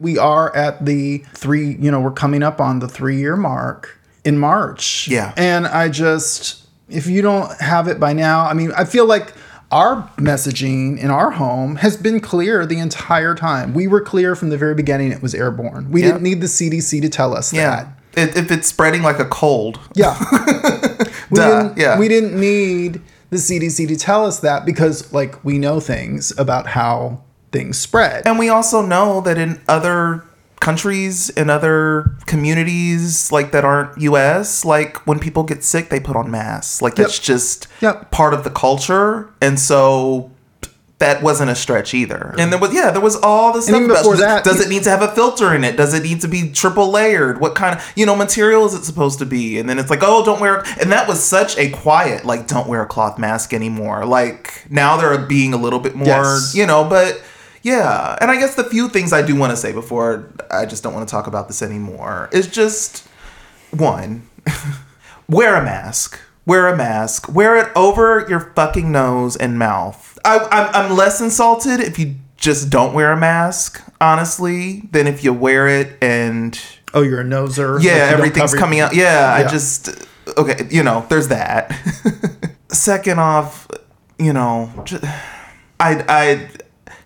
We are at the three, you know, we're coming up on the three year mark in March. Yeah. And I just, if you don't have it by now, I mean, I feel like our messaging in our home has been clear the entire time. We were clear from the very beginning it was airborne. We Yeah. didn't need the CDC to tell us that. Yeah. If if it's spreading like a cold. Yeah. we Duh, didn't yeah. we didn't need the CDC to tell us that because like we know things about how things spread. And we also know that in other countries in other communities like that aren't US, like when people get sick they put on masks. Like that's Yep. just Yep. part of the culture. And so that wasn't a stretch either. And there was yeah, there was all this stuff about before does- that- does it need to have a filter in it? Does it need to be triple layered? What kind of you know material is it supposed to be? And then it's like, oh, don't wear and that was such a quiet, like, don't wear a cloth mask anymore. Like now they're being a little bit more Yes. you know, but yeah. And I guess the few things I do want to say before I just don't want to talk about this anymore is just one, wear a mask. Wear a mask. Wear it over your fucking nose and mouth. I, I'm, I'm less insulted if you just don't wear a mask, honestly, than if you wear it and oh, you're a noser. yeah, don't everything's coming out. Yeah, I just okay. You know, there's that. Second off, you know, j- I I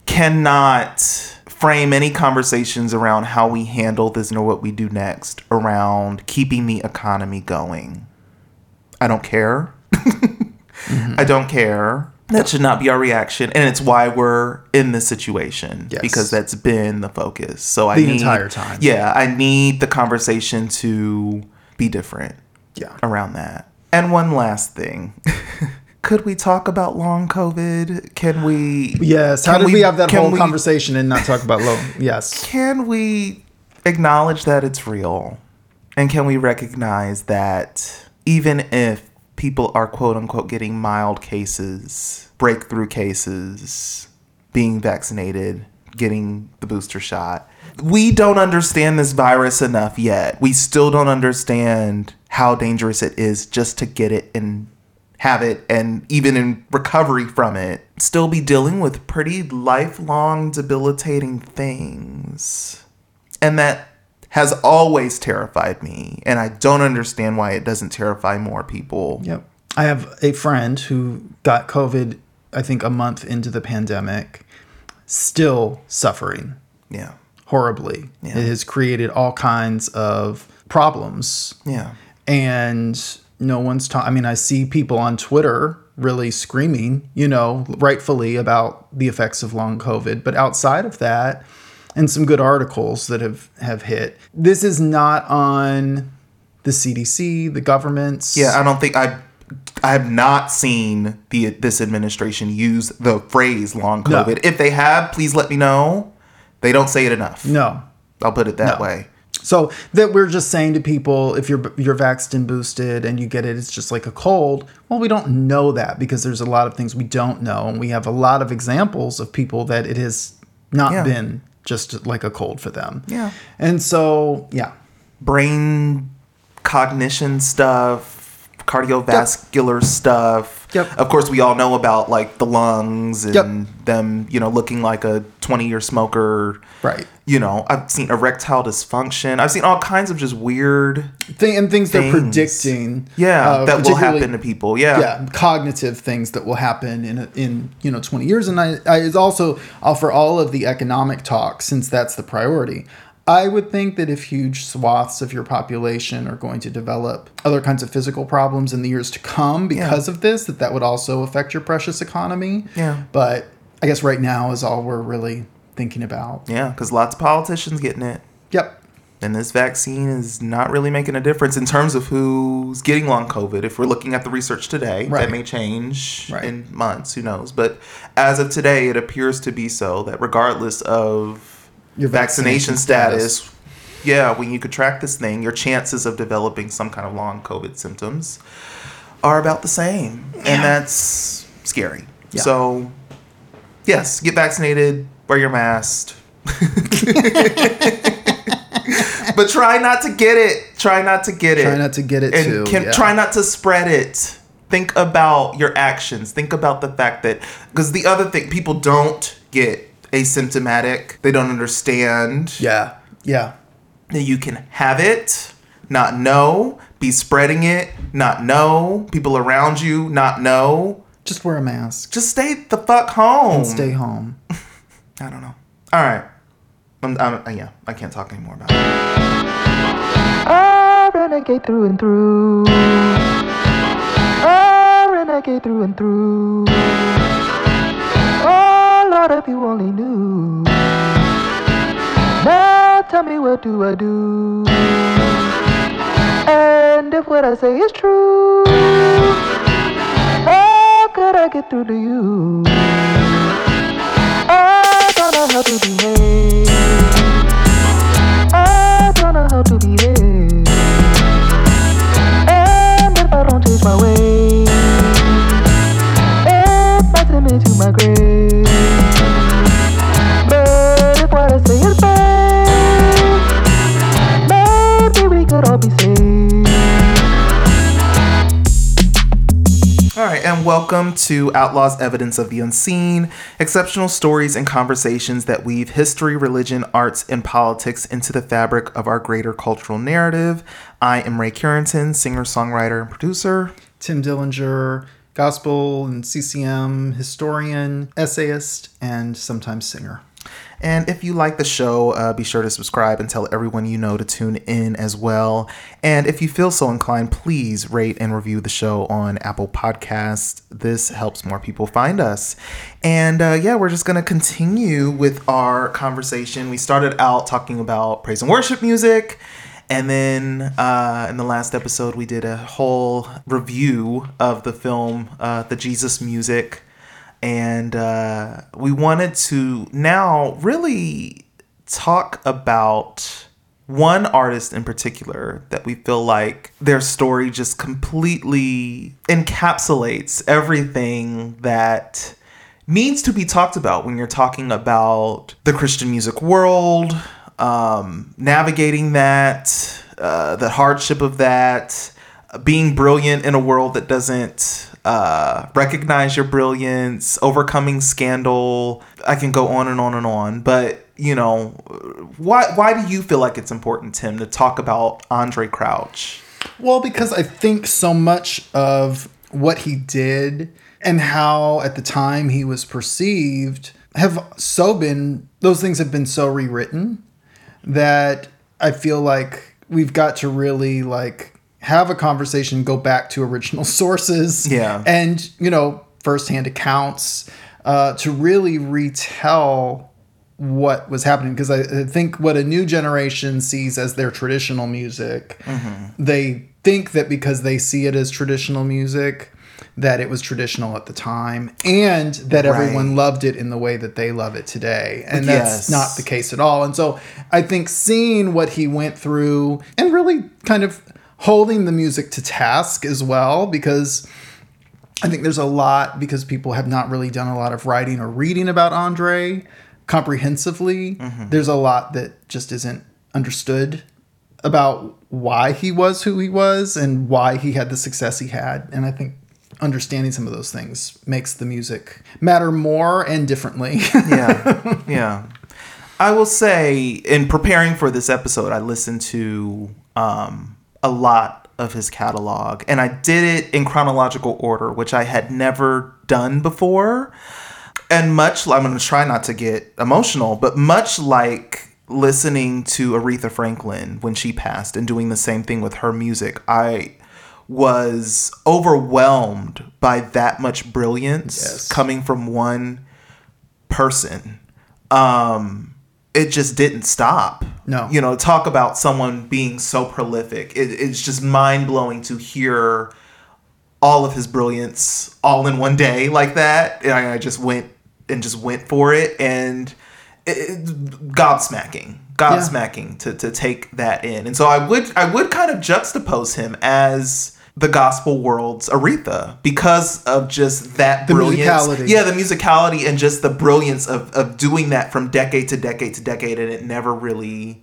cannot frame any conversations around how we handle this nor what we do next around keeping the economy going. I don't care. Mm-hmm. I don't care. That should not be our reaction, and it's why we're in this situation Yes. because that's been the focus. So I The need, entire time. Yeah, I need the conversation to be different Yeah. around that. And one last thing. Could we talk about long COVID? Can we Yes. How did we, have that whole we- conversation and not talk about low? Yes. Can we acknowledge that it's real? And can we recognize that even if people are quote unquote getting mild cases, breakthrough cases, being vaccinated, getting the booster shot, we don't understand this virus enough yet. We still don't understand how dangerous it is just to get it and have it and even in recovery from it still be dealing with pretty lifelong debilitating things and that has always terrified me and i don't understand why it doesn't terrify more people Yep. I have a friend who got COVID, I think a month into the pandemic, still suffering yeah horribly. Yeah. It has created all kinds of problems. yeah And no one's talking. I mean, I see people on Twitter really screaming, you know, rightfully about the effects of long COVID. But outside of that, and some good articles that have, have hit, this is not on the CDC, the governments. yeah i don't think i I have not seen the this administration use the phrase long No. COVID. If they have, please let me know. They don't say it enough. No. I'll put it that No. way. So that we're just saying to people, if you're you're vaxxed and boosted and you get it, it's just like a cold. Well, we don't know that because there's a lot of things we don't know, and we have a lot of examples of people that it has not Yeah. been just like a cold for them. Yeah. And so, yeah, brain cognition stuff, cardiovascular stuff. Yep. Of course, we all know about like the lungs and Yep. them, you know, looking like a 20 year smoker. right. You know, I've seen erectile dysfunction. I've seen all kinds of just weird, Thing and things they're predicting. yeah, uh, that will happen to people. Yeah. yeah, cognitive things that will happen in in you know 20 years and I, I is also offer all of the economic talk since that's the priority. I would think that if huge swaths of your population are going to develop other kinds of physical problems in the years to come because of this, that that would also affect your precious economy. Yeah. But I guess right now is all we're really thinking about. Yeah, because lots of politicians getting it. Yep. And this vaccine is not really making a difference in terms of who's getting long COVID. If we're looking at the research today, Right. that may change Right. in months, who knows. But as of today, it appears to be so that regardless of Your vaccination, vaccination status, status. yeah, when you contract this thing, your chances of developing some kind of long COVID symptoms are about the same. And that's scary. Yeah. So, yes, get vaccinated, wear your mask. but try not to get it. Try not to get it. Try not to get it and too. Can, yeah. Try not to spread it. Think about your actions. Think about the fact that because the other thing people don't get asymptomatic. They don't understand Yeah. Yeah. that you can have it, not know, be spreading it, not know, people around you not know. Just wear a mask. Just stay the fuck home. Stay home. I don't know. All right. I'm, I'm, uh, yeah, I can't talk anymore about it. I renegade through and through. I renegade through and through. Oh Lord, if you only knew. Now tell me what do I do? And if what I say is true, how could I get through to you? I don't know how to behave. I don't know how to behave. And if I don't change my ways, it might send me to my grave. Welcome to Outlaws Evidence of the Unseen, exceptional stories and conversations that weave history, religion, arts, and politics into the fabric of our greater cultural narrative. I am Ray Currington, singer, songwriter, and producer. Tim Dillinger, gospel and CCM historian, essayist, and sometimes singer. And if you like the show, uh, be sure to subscribe and tell everyone you know to tune in as well. And if you feel so inclined, please rate and review the show on Apple Podcasts. This helps more people find us. And uh, yeah, we're just going to continue with our conversation. We started out talking about praise and worship music. And then uh, in the last episode, we did a whole review of the film, uh, The Jesus Music and uh, we wanted to now really talk about one artist in particular that we feel like their story just completely encapsulates everything that needs to be talked about when you're talking about the Christian music world, um, navigating that, uh, the hardship of that, being brilliant in a world that doesn't uh, recognize your brilliance, overcoming scandal. I can go on and on and on, but you know, why why do you feel like it's important, Tim, to talk about Andre Crouch? Well, because I think so much of what he did and how at the time he was perceived have so been those things have been so rewritten that I feel like we've got to really like have a conversation, go back to original sources, Yeah. and you know firsthand accounts uh, to really retell what was happening because I, I think what a new generation sees as their traditional music, they think that because they see it as traditional music, that it was traditional at the time and that everyone loved it in the way that they love it today. And Yes. that's not the case at all. And so I think seeing what he went through and really kind of holding the music to task as well, because I think there's a lot because people have not really done a lot of writing or reading about Andre comprehensively. There's a lot that just isn't understood about why he was who he was and why he had the success he had. And I think understanding some of those things makes the music matter more and differently. yeah, yeah. I will say, in preparing for this episode, I listened to um, a lot of his catalog, and I did it in chronological order, which I had never done before. And much, I'm going to try not to get emotional, but much like listening to Aretha Franklin when she passed and doing the same thing with her music, I was overwhelmed by that much brilliance Yes. coming from one person um it just didn't stop. No. you know talk about someone being so prolific. It, it's just mind-blowing to hear all of his brilliance all in one day like that. And i, I just went and just went for it. And it, gobsmacking gobsmacking to, to take that in. And so i would i would kind of juxtapose him as the gospel world's Aretha because of just that The brilliance. musicality. Yeah, the musicality and just the brilliance of, of doing that from decade to decade to decade and it never really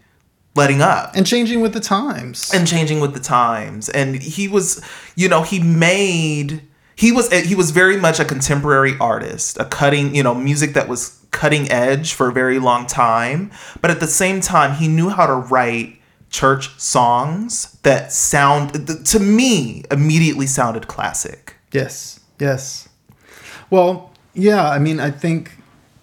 letting up and changing with the times. and changing with the times and he was you know he made he was he was very much a contemporary artist a cutting you know music that was cutting edge for a very long time, but at the same time, he knew how to write church songs that sound to me immediately sounded classic. Yes, yes. Well, yeah, I mean, I think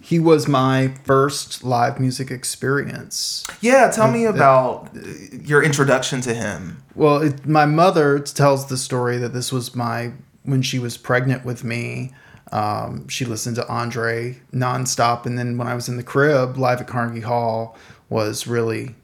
he was my first live music experience. Yeah, tell me about uh, your introduction to him. Well, it, my mother tells the story that this was my when she was pregnant with me. Um, she listened to Andre nonstop, and then when I was in the crib, live at Carnegie Hall was really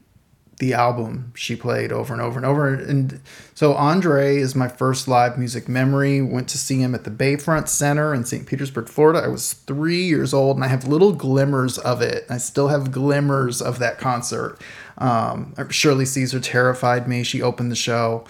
the album she played over and over and over. And so Andre is my first live music memory. Went to see him at the Bayfront Center in St. Petersburg, Florida. I was three years old, and I have little glimmers of it. I still have glimmers of that concert. Um, Shirley Caesar terrified me. She opened the show.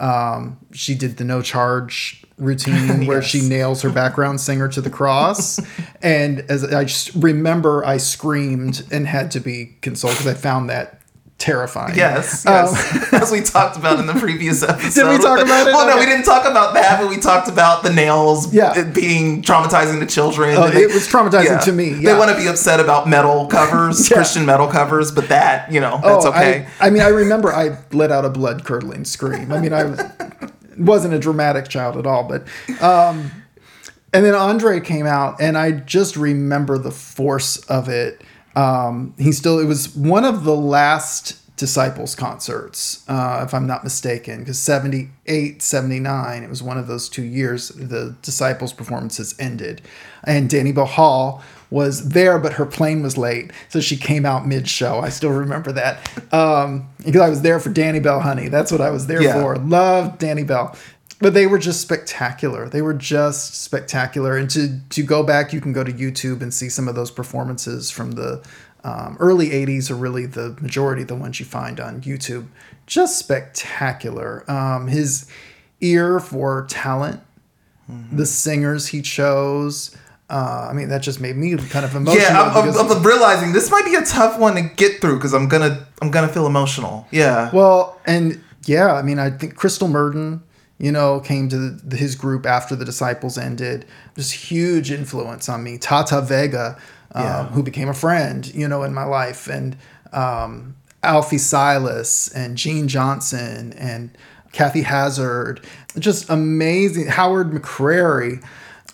Um, she did the no charge routine where she nails her background singer to the cross. and as I just remember, I screamed and had to be consoled because I found that terrifying. Yes, Um. As we talked about in the previous episode. Did we talk about it? Well, no, we didn't talk about that, but we talked about the nails Yeah. being traumatizing to children. Oh, it was traumatizing to me, They want to be upset about metal covers, Yeah. Christian metal covers, but that, you know, that's Oh, okay. I, I mean, I remember I let out a blood curdling scream. I mean, I was, wasn't a dramatic child at all, but. Um, and then Andre came out, and I just remember the force of it. Um, he still, it was one of the last Disciples concerts, uh, if I'm not mistaken, because 78, 79, it was one of those two years the Disciples performances ended. And Danniebelle Hall was there, but her plane was late. So she came out mid show. I still remember that. Um, because I was there for Danniebelle, honey. That's what I was there Yeah. for. Loved Danniebelle. But they were just spectacular. They were just spectacular. And to to go back, you can go to YouTube and see some of those performances from the um, early '80s, are really the majority of the ones you find on YouTube. Just spectacular. Um, his ear for talent, Mm-hmm. the singers he chose. Uh, I mean, that just made me kind of emotional. yeah, I'm, I'm, I'm realizing this might be a tough one to get through because I'm gonna I'm gonna feel emotional. Yeah, Well, and yeah, I mean, I think Kristle Murden, you know, came to the, his group after the Disciples ended. Just huge influence on me. Tata Vega, um, Yeah. who became a friend, you know, in my life, and um, Alfie Silas and Gene Johnson and Kathy Hazard. Just amazing. Howard McCrary.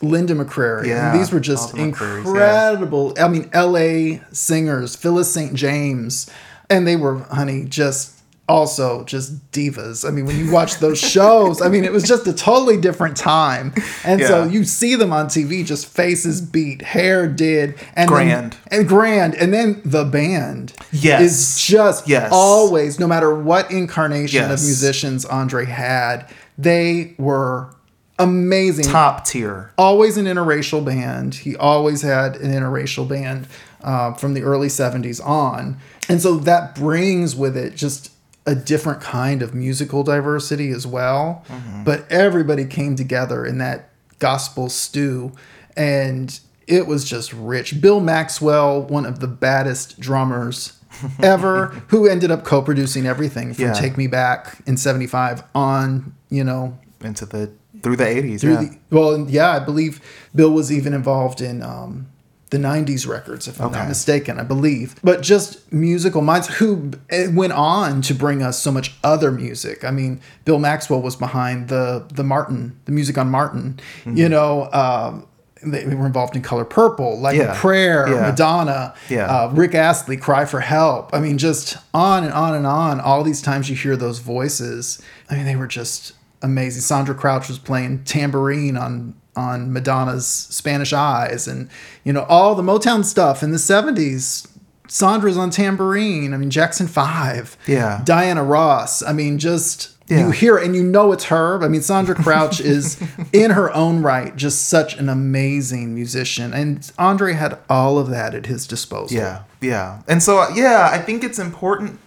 Linda McCrary. Yeah, And these were just the yeah. incredible. I mean, L.A. singers, Phyllis St. James, and they were, honey, just also just divas. I mean, when you watch those shows, I mean, it was just a totally different time. And so you see them on TV, just faces beat, hair did, and then- Grand. and grand, and then the band Yes. is just Yes. always, no matter what incarnation of musicians Andre had, they were amazing top tier. always an interracial band. He always had an interracial band uh, from the early 70s on. And so that brings with it just a different kind of musical diversity as well. But everybody came together in that gospel stew and it was just rich. Bill Maxwell, one of the baddest drummers ever, who ended up co-producing everything from Yeah. Take Me Back in 75 on, you know, into the through the 80s. through yeah. the well yeah i believe bill was even involved in um the 90s records if i'm not mistaken i believe but just musical minds who went on to bring us so much other music i mean bill maxwell was behind the the martin the music on martin Mm-hmm. you know um they were involved in Color Purple, like Yeah. Prayer, Yeah. Madonna, Yeah. uh, Rick Astley, Cry for Help. I mean, just on and on and on. All these times you hear those voices. I mean, they were just amazing. Sandra Crouch was playing tambourine on on Madonna's Spanish Eyes, and you know all the Motown stuff in the '70s. Sandra's on tambourine. I mean, Jackson Five. Yeah. Diana Ross. I mean, just. Yeah. You hear it and you know it's her. I mean, Sandra Crouch is in her own right just such an amazing musician. And Andre had all of that at his disposal. Yeah, yeah. And so, yeah, I think it's important.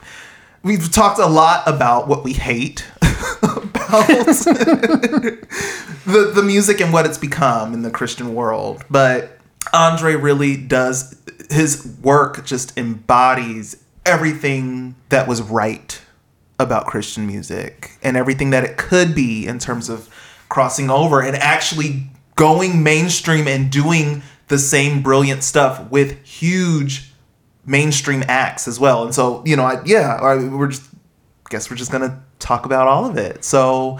We've talked a lot about what we hate the, the music and what it's become in the Christian world. But Andre really does, his work just embodies everything that was right about Christian music and everything that it could be in terms of crossing over and actually going mainstream and doing the same brilliant stuff with huge mainstream acts as well. And so, you know, I, yeah, I, we're just guess we're just gonna talk about all of it. So,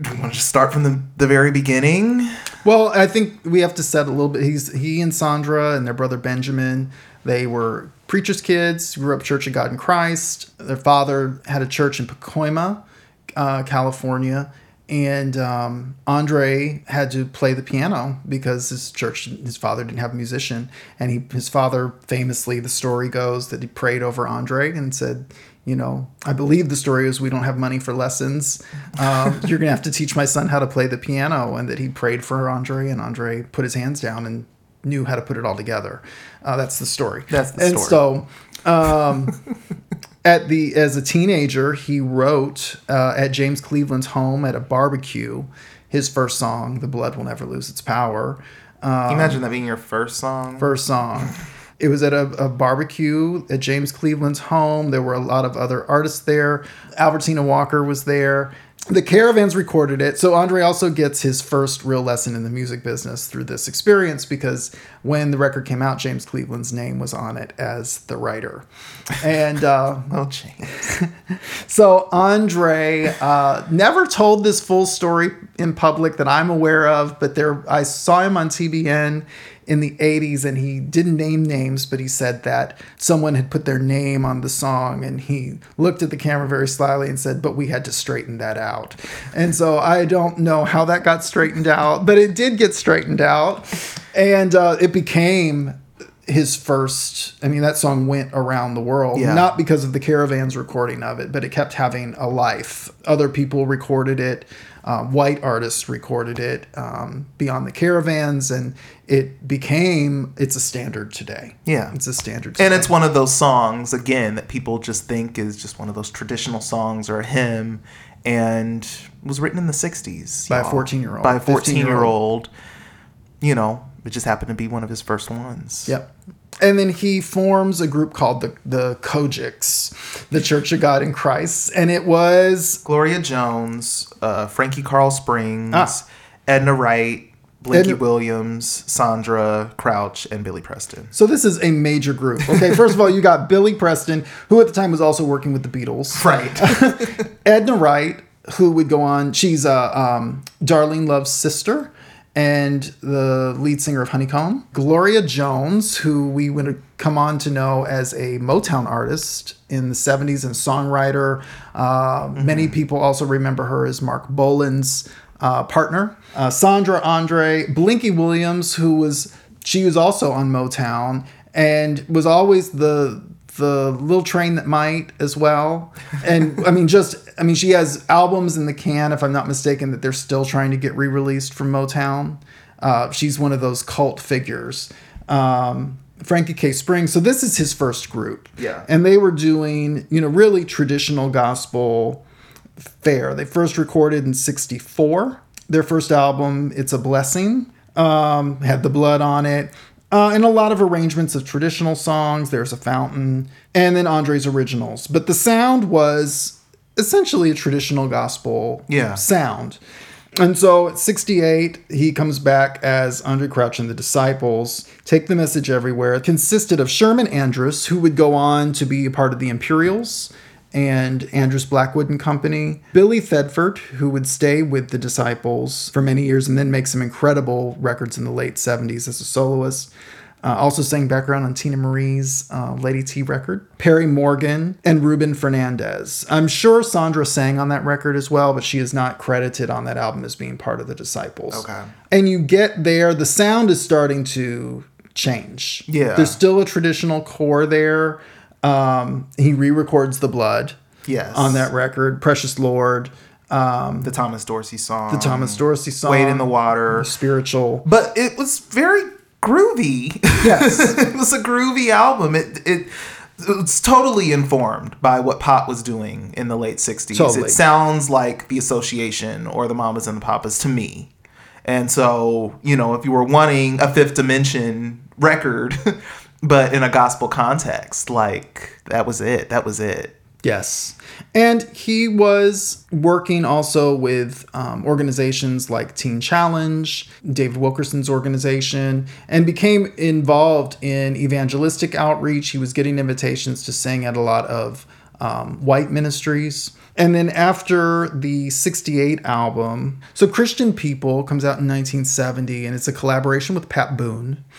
do we want to just start from the, the very beginning? Well, I think we have to set a little bit. He's he and Sandra and their brother Benjamin. They were preachers' kids. Grew up Church of God in Christ. Their father had a church in Pacoima, uh, California, and um, Andre had to play the piano because his church, his father didn't have a musician, and he his father famously, the story goes that he prayed over Andre and said. You know, I believe the story is we don't have money for lessons. Um, you're gonna have to teach my son how to play the piano, and that he prayed for Andre, and Andre put his hands down and knew how to put it all together. Uh, that's the story. That's the and story. so, um, at the as a teenager, he wrote uh, at James Cleveland's home at a barbecue his first song, "The Blood Will Never Lose Its Power." You imagine that being your first song? First song. It was at a, a barbecue at James Cleveland's home. There were a lot of other artists there. Albertina Walker was there. The Caravans recorded it. So Andre also gets his first real lesson in the music business through this experience because when the record came out, James Cleveland's name was on it as the writer. And uh, oh, James. so Andre uh, never told this full story in public that I'm aware of, but there I saw him on TBN in the 80s and he didn't name names, but he said that someone had put their name on the song and he looked at the camera very slyly and said, "But we had to straighten that out." And so I don't know how that got straightened out, but it did get straightened out, and uh, it became his first i mean that song went around the world Yeah. not because of the caravans recording of it but it kept having a life other people recorded it um, white artists recorded it um, beyond the caravans and it became it's a standard today Yeah. it's a standard And it's one of those songs, again, that people just think is just one of those traditional songs or a hymn and was written in the 60s. By a y'all. 14-year-old, By a 14 year old You know, it just happened to be one of his first ones. Yep. And then he forms a group called the the COGICs, the Church of God in Christ, and it was Gloria Jones, uh, Frankie Carl Springs, Ah. Edna Wright, Blinky Edna- Williams, Sandra Crouch, and Billy Preston. so this is a major group. Okay, first of all, you got Billy Preston, who at the time was also working with the Beatles. Right. Edna Wright, who would go on, she's uh, um, Darlene Love's sister and the lead singer of Honey Cone. Gloria Jones, who we would come on to know as a Motown artist in the 70s and songwriter. Uh, Many people also remember her as Marc Bolan's uh, partner. Uh, Sandra Andre, Blinky Williams, who was, she was also on Motown and was always the the little train that might as well. And i mean just i mean she has albums in the can if i'm not mistaken that they're still trying to get re-released from motown. Uh, she's one of those cult figures. Um, frankie k. Spring. So this is his first group. Yeah. and they were doing you know really traditional gospel fair they first recorded in 64 their first album it's a blessing um, had the blood on it uh, and a lot of arrangements of traditional songs. There's a fountain and then andre's originals. But the sound was essentially a traditional gospel Yeah. sound. And so at 68 he comes back as andre crouch and the disciples take the message everywhere. It consisted of sherman andrus who would go on to be a part of the imperials and Andrus Blackwood and Company. Billy Thedford, who would stay with the Disciples for many years and then make some incredible records in the late 70s as a soloist. Uh, also sang background on Teena Marie's uh, Lady T record. Perry Morgan and Ruben Fernandez. I'm sure Sandra sang on that record as well, but she is not credited on that album as being part of the Disciples. Okay. And you get there, the sound is starting to change. Yeah. There's still a traditional core there. Um, he re-records the blood Yes. on that record. Precious Lord, the Thomas Dorsey song. the Thomas Dorsey song, Wade in the Water. spiritual. But it was very groovy. Yes. it was a groovy album. It it it's totally informed by what pop was doing in the late 60s. Totally. It sounds like the association or the mamas and the papas to me. And so, you know, if you were wanting a fifth dimension record, but in a gospel context, like that was it. That was it. Yes. And he was working also with um, organizations like Teen Challenge, David Wilkerson's organization, and became involved in evangelistic outreach. He was getting invitations to sing at a lot of um, white ministries. And then after the 68 album, so Christian People comes out in 1970, and it's a collaboration with Pat Boone.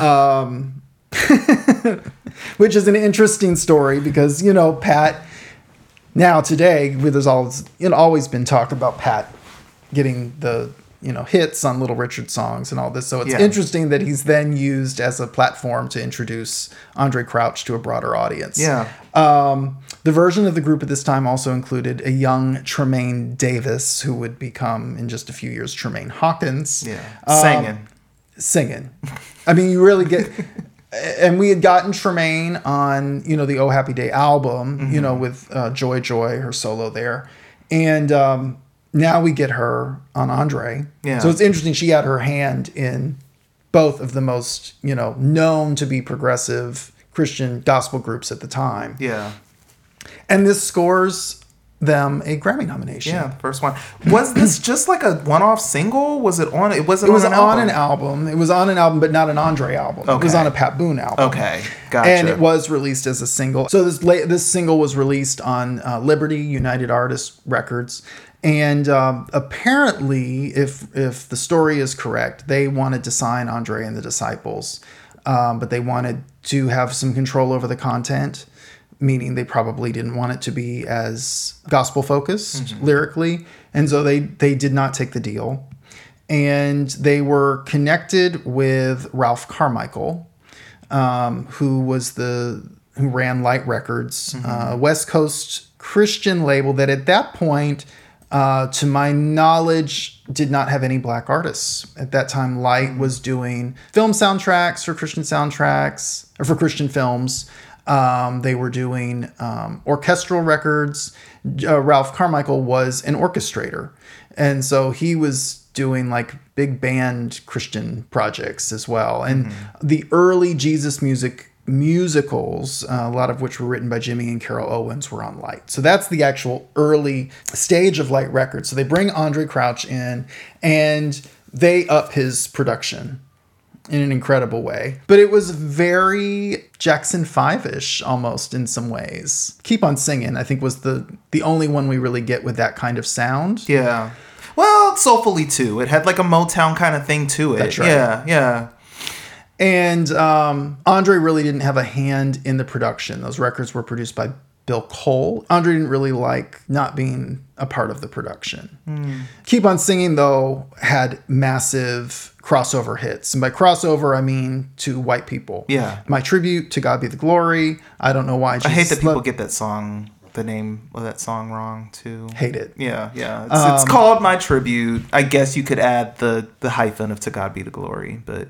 Um, which is an interesting story because you know Pat now today there's all you know always been talk about Pat getting the you know hits on Little Richard songs and all this so it's Yeah. interesting that he's then used as a platform to introduce Andre Crouch to a broader audience. Yeah. Um, the version of the group at this time also included a young Tramaine Davis, who would become in just a few years Tramaine Hawkins Yeah. Um, Singing. singing. I mean, you really get. And we had gotten Tramaine on, you know, the Oh Happy Day album, you know, with uh, Joy Joy, her solo there, and um, now we get her on Andre. Yeah. So it's interesting. She had her hand in both of the most, you know, known to be progressive Christian gospel groups at the time, Yeah. and this scores them a Grammy nomination. Yeah. the First one. Was this just like a one-off single? Was it on? It wasn't. It was on, on, an an album. album. It was on an album, but not an Andre album. It was on a Pat Boone album. Okay. Gotcha. And it was released as a single. So this this single was released on uh, Liberty United Artists Records, and um, apparently, if if the story is correct, they wanted to sign Andre and the Disciples, um, but they wanted to have some control over the content. Meaning they probably didn't want it to be as gospel focused lyrically, and so they they did not take the deal. And they were connected with Ralph Carmichael, um, who was the who ran Light Records, uh, West Coast Christian label that at that point, uh, to my knowledge, did not have any black artists. At that time, Light was doing film soundtracks for Christian soundtracks or for Christian films. Um, they were doing um, orchestral records. Uh, Ralph Carmichael was an orchestrator. And so he was doing like big band Christian projects as well. And the early Jesus music musicals, uh, a lot of which were written by Jimmy and Carol Owens, were on Light. So that's the actual early stage of Light Records. So they bring Andre Crouch in and they up his production in an incredible way. But it was very Jackson 5-ish almost in some ways. Keep on singing, I think was the the only one we really get with that kind of sound. Yeah. Well, soulfully too. It had like a Motown kind of thing to it. That's right. Yeah. Yeah. And um, Andre really didn't have a hand in the production. Those records were produced by Bill Cole. Andre didn't really like not being a part of the production. Keep on Singing, though, had massive crossover hits. And by crossover, I mean to white people. Yeah. My Tribute, To God Be the Glory. I don't know why. I hate that people Love- get that song, the name of that song wrong too. Hate it. Yeah, yeah. It's, it's um, called My Tribute. I guess you could add the the hyphen of To God Be the Glory, but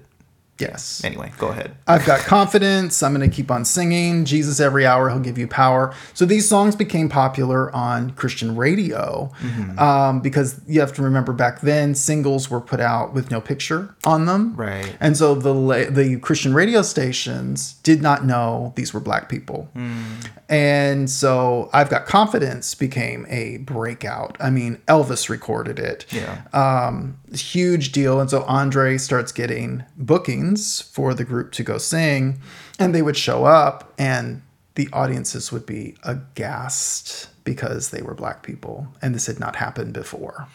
Yes. anyway, go ahead. I've got confidence. I'm going to keep on singing. Jesus every hour, he'll give you power. So these songs became popular on Christian radio um, because you have to remember back then singles were put out with no picture on them. Right. And so the the Christian radio stations did not know these were black people. And so I've got confidence became a breakout. I mean, Elvis recorded it Yeah. um, huge deal. And so Andre starts getting bookings for the group to go sing, and they would show up, and the audiences would be aghast because they were black people, and this had not happened before.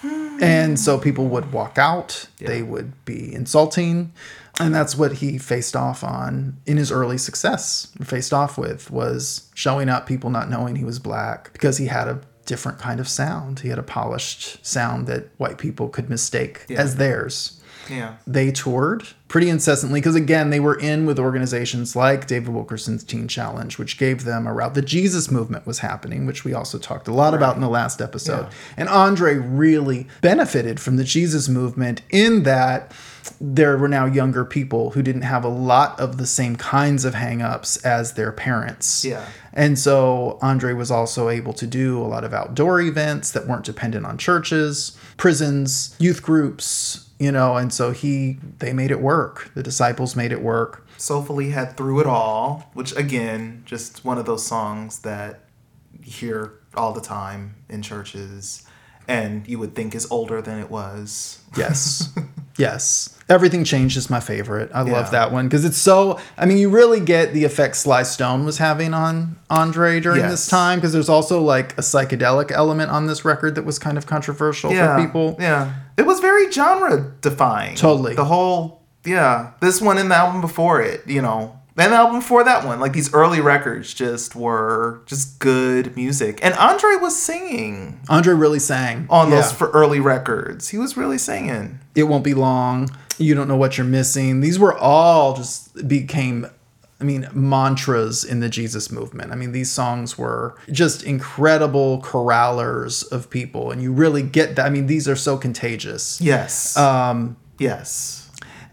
Hmm. And so people would walk out, they would be insulting. And that's what he faced off on in his early success. Faced off with was showing up, people not knowing he was black because he had a different kind of sound. He had a polished sound that white people could mistake as theirs. Yeah. they toured pretty incessantly because again they were in with organizations like david wilkerson's teen challenge which gave them a route. The jesus movement was happening which we also talked a lot about in the last episode. And andre really benefited from the jesus movement in that there were now younger people who didn't have a lot of the same kinds of hangups as their parents Yeah. and so Andre was also able to do a lot of outdoor events that weren't dependent on churches, prisons, youth groups, you know, and so he they made it work. The disciples made it work. Soulfully had Through It All, which again, just one of those songs that you hear all the time in churches and you would think is older than it was. Yes. yes. Everything Changed is my favorite. I Yeah. love that one because it's so. I mean, you really get the effect Sly Stone was having on Andre during Yes. this time because there's also like a psychedelic element on this record that was kind of controversial yeah, for people. Yeah. It was very genre defying. Totally. The whole yeah. This one and the album before it, you know. And the album before that one. Like these early records just were just good music. And Andre was singing Andre really sang on Yeah. those for early records. He was really singing. It won't be long. You don't know what you're missing. These were all just became. I mean, mantras in the Jesus movement. I mean, these songs were just incredible corrallers of people, and you really get that. I mean, these are so contagious. Yes. Um, yes.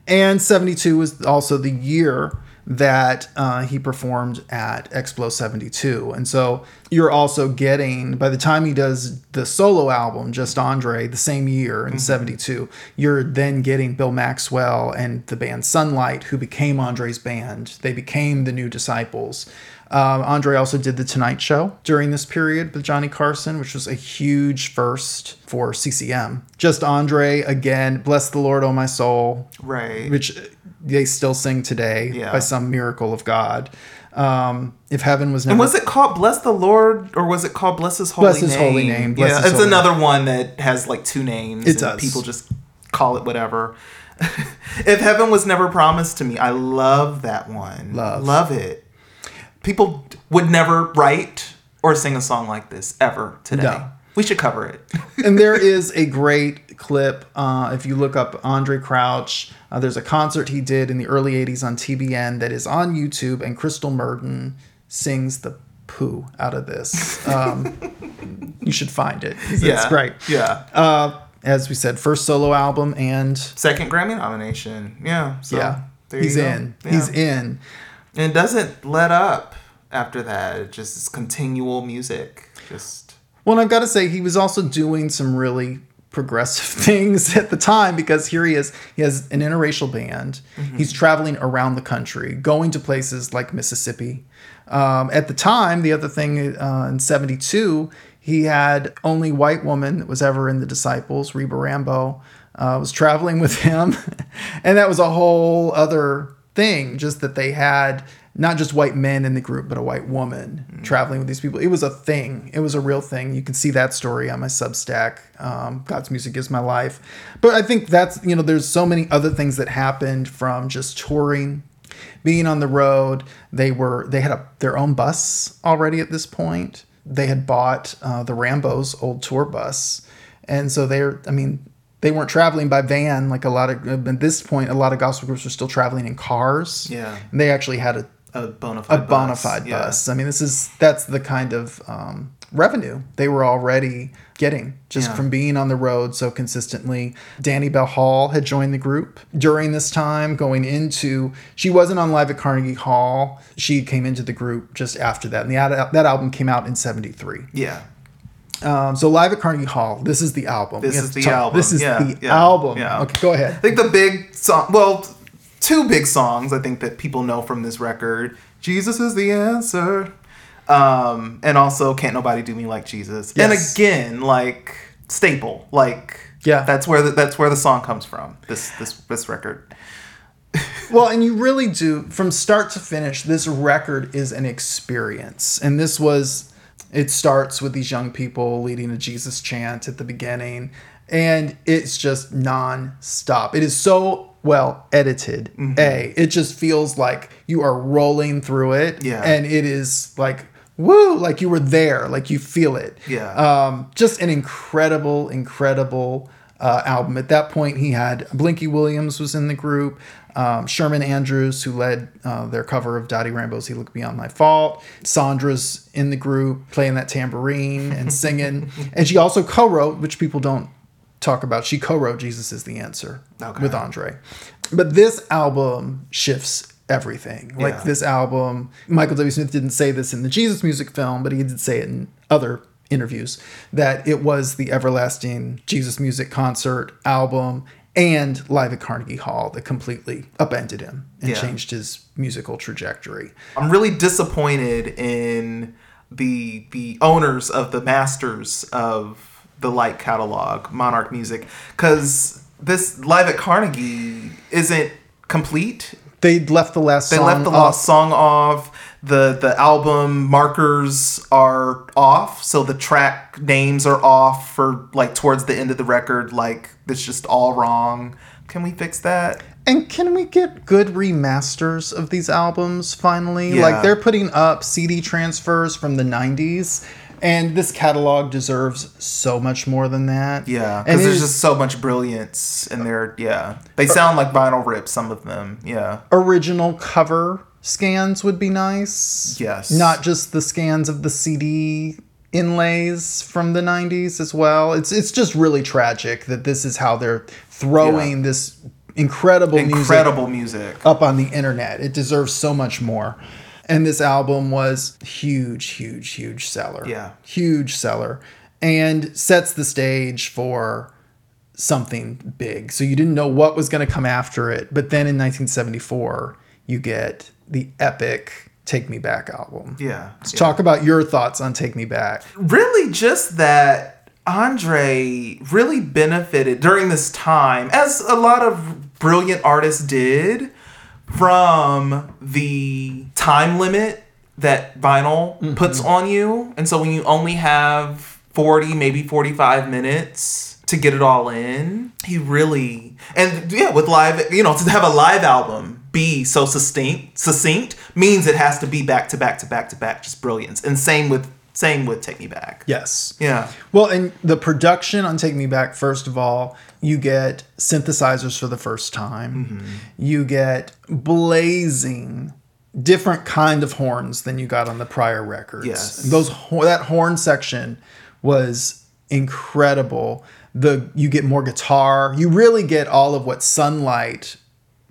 and 72 was also the year that uh, he performed at Explo 72. And so you're also getting, by the time he does the solo album, Just Andre, the same year in 72, you're then getting Bill Maxwell and the band Sonlight, who became Andre's band. They became the New Disciples. Um, Andre also did The Tonight Show during this period with Johnny Carson, which was a huge first for CCM. Just Andre, again, Bless the Lord, O my soul, Right. which they still sing today Yeah. by some miracle of God. Um, if heaven was never and was it called Bless the Lord or was it called Bless His Holy Bless His Name? Holy Name, Bless yeah, it's Holy another one that has like two names. It and does. People just call it whatever. if heaven was never promised to me, I love that one. Love. love it. People would never write or sing a song like this ever today. No. We should cover it. and there is a great clip uh, if you look up Andre Crouch. Uh, there's a concert he did in the early '80s on TBN that is on YouTube, and Kristle Murden sings the poo out of this. Um, you should find it. It's, yeah, it's great. Yeah, Uh, as we said, first solo album, and second Grammy nomination. Yeah, so yeah, there he's in. Yeah. He's in. and it doesn't let up after that. It just is continual music. Just Well, I've got to say, he was also doing some really progressive things at the time because here he is. He has an interracial band. He's traveling around the country, going to places like Mississippi. Um, at the time, the other thing uh, in 72, he had only white woman that was ever in the Disciples, Reba Rambo, uh, was traveling with him. and that was a whole other thing, just that they had not just white men in the group, but a white woman traveling with these people. It was a thing. It was a real thing. You can see that story on my Substack. Um, God's music is my life. But I think that's you know, there's so many other things that happened from just touring, being on the road. They were they had a their own bus already at this point. They had bought uh, the Rambo's old tour bus, and so they're. I mean. They weren't traveling by van like a lot of at this point. A lot of gospel groups were still traveling in cars. Yeah. And they actually had a a bona fide a bona fide Yeah. bus. I mean, this is that's the kind of um, revenue they were already getting just Yeah. from being on the road so consistently. Danniebelle Hall had joined the group during this time, going into she wasn't on live at Carnegie Hall. She came into the group just after that, and the ad- that album came out in '73. Yeah. Um, so live at Carnegie Hall, this is the album. This is the talk- album. This is Yeah, the yeah, album. yeah. Okay, go ahead. I think the big song, well, two big songs I think that people know from this record Jesus is the answer. Um, and also Can't Nobody Do Me Like Jesus. And again, like staple. Like Yeah. that's where the, that's where the song comes from. This this this record. Well, and you really do, from start to finish, this record is an experience. And this was, it starts with these young people leading a Jesus chant at the beginning. And it's just non stop. It is so well edited. Mm-hmm. A, it just feels like you are rolling through it. Yeah. And it is like, woo, like you were there, like you feel it. Yeah. Um, just an incredible, incredible uh, album. At that point, he had Blinky Williams was in the group, um, Sherman Andrus, who led uh, their cover of Dottie Rambo's "He Looked Beyond My Fault." Sandra's in the group, playing that tambourine and singing, and she also co-wrote, which people don't talk about. She co-wrote "Jesus Is the Answer" Okay. with Andre. But this album shifts everything. Like Yeah. this album, Michael W. Smith didn't say this in the Jesus music film, but he did say it in other interviews that it was the everlasting Jesus music concert album and live at Carnegie Hall that completely upended him and Yeah. changed his musical trajectory. I'm really disappointed in the the owners of the masters of the Light catalog, Monarch Music, because this live at Carnegie isn't complete. They left the last They song left the off. last song off. The the album markers are off, so the track names are off for like towards the end of the record. Like it's just all wrong. Can we fix that? And can we get good remasters of these albums finally? Yeah. Like they're putting up CD transfers from the 90s and this catalog deserves so much more than that. Yeah, because there's just so much brilliance in there. Yeah, they sound like vinyl rips. Some of them. Yeah. original cover scans would be nice. Yes. Not just the scans of the CD inlays from the 90s as well. It's it's just really tragic that this is how they're throwing this incredible, music Incredible music. up on the internet. It deserves so much more. And this album was huge, huge, huge seller. Yeah. Huge seller. And sets the stage for something big. So you didn't know what was going to come after it. But then in 1974, you get the epic Take Me Back album. Yeah. Let's yeah. talk about your thoughts on Take Me Back. really just that Andre really benefited during this time, as a lot of brilliant artists did, from the time limit that vinyl mm-hmm. puts on you. And so when you only have 40, maybe 45 minutes to get it all in, he really, and yeah, with live, you know, to have a live album be so succinct, succinct means it has to be back to back to back to back, just brilliance. And same with, same with Take Me Back. Yes. Yeah. Well, and the production on Take Me Back, first of all, you get synthesizers for the first time. Mm-hmm. You get blazing different kind of horns than you got on the prior records. Yes. Those that horn section was incredible. The you get more guitar. You really get all of what Sonlight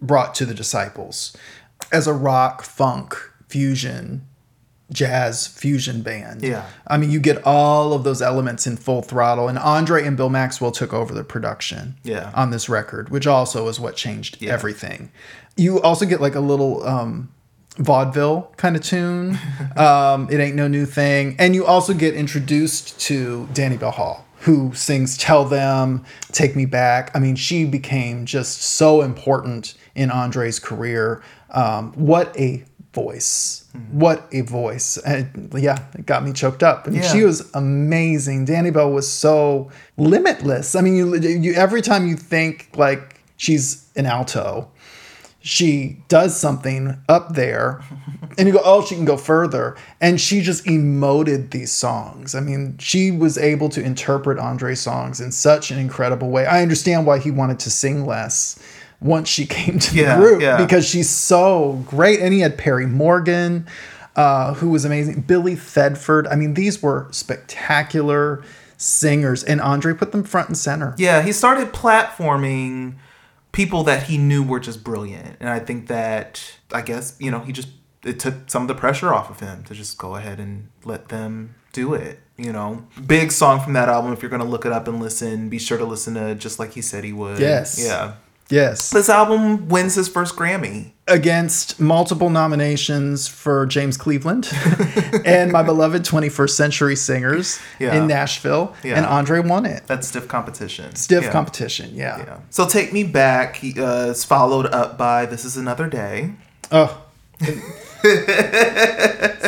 brought to the disciples as a rock funk fusion jazz fusion band. Yeah. I mean, you get all of those elements in full throttle, and Andre and Bill Maxwell took over the production Yeah. on this record, which also is what changed Yeah. everything. You also get like a little um, vaudeville kind of tune. um, it ain't no new thing, and you also get introduced to Danniebelle Hall. Who sings Tell Them, Take Me Back? I mean, she became just so important in Andre's career. Um, what a voice. Hmm. What a voice. And yeah, it got me choked up. I mean, Yeah. She was amazing. Danniebelle was so limitless. I mean, you, you every time you think like she's an alto, she does something up there and you go, oh, she can go further. And she just emoted these songs. I mean, she was able to interpret Andre's songs in such an incredible way. I understand why he wanted to sing less once she came to Yeah, the group yeah. because she's so great. And he had Perry Morgan, uh, who was amazing. Billy Thedford. I mean, these were spectacular singers, and Andre put them front and center. Yeah, he started platforming people that he knew were just brilliant. And I think that, I guess, you know, he just, it took some of the pressure off of him to just go ahead and let them do it. You know, big song from that album. If you're going to look it up and listen, be sure to listen to Just Like He Said He Would. Yes. Yeah. Yes. This album wins his first Grammy. against multiple nominations for James Cleveland and my beloved 21st Century Singers Yeah. in Nashville, Yeah. and Andre won it. That's stiff competition. Stiff Yeah. competition, yeah. So Take Me Back uh, is followed up by This Is Another Day. Oh.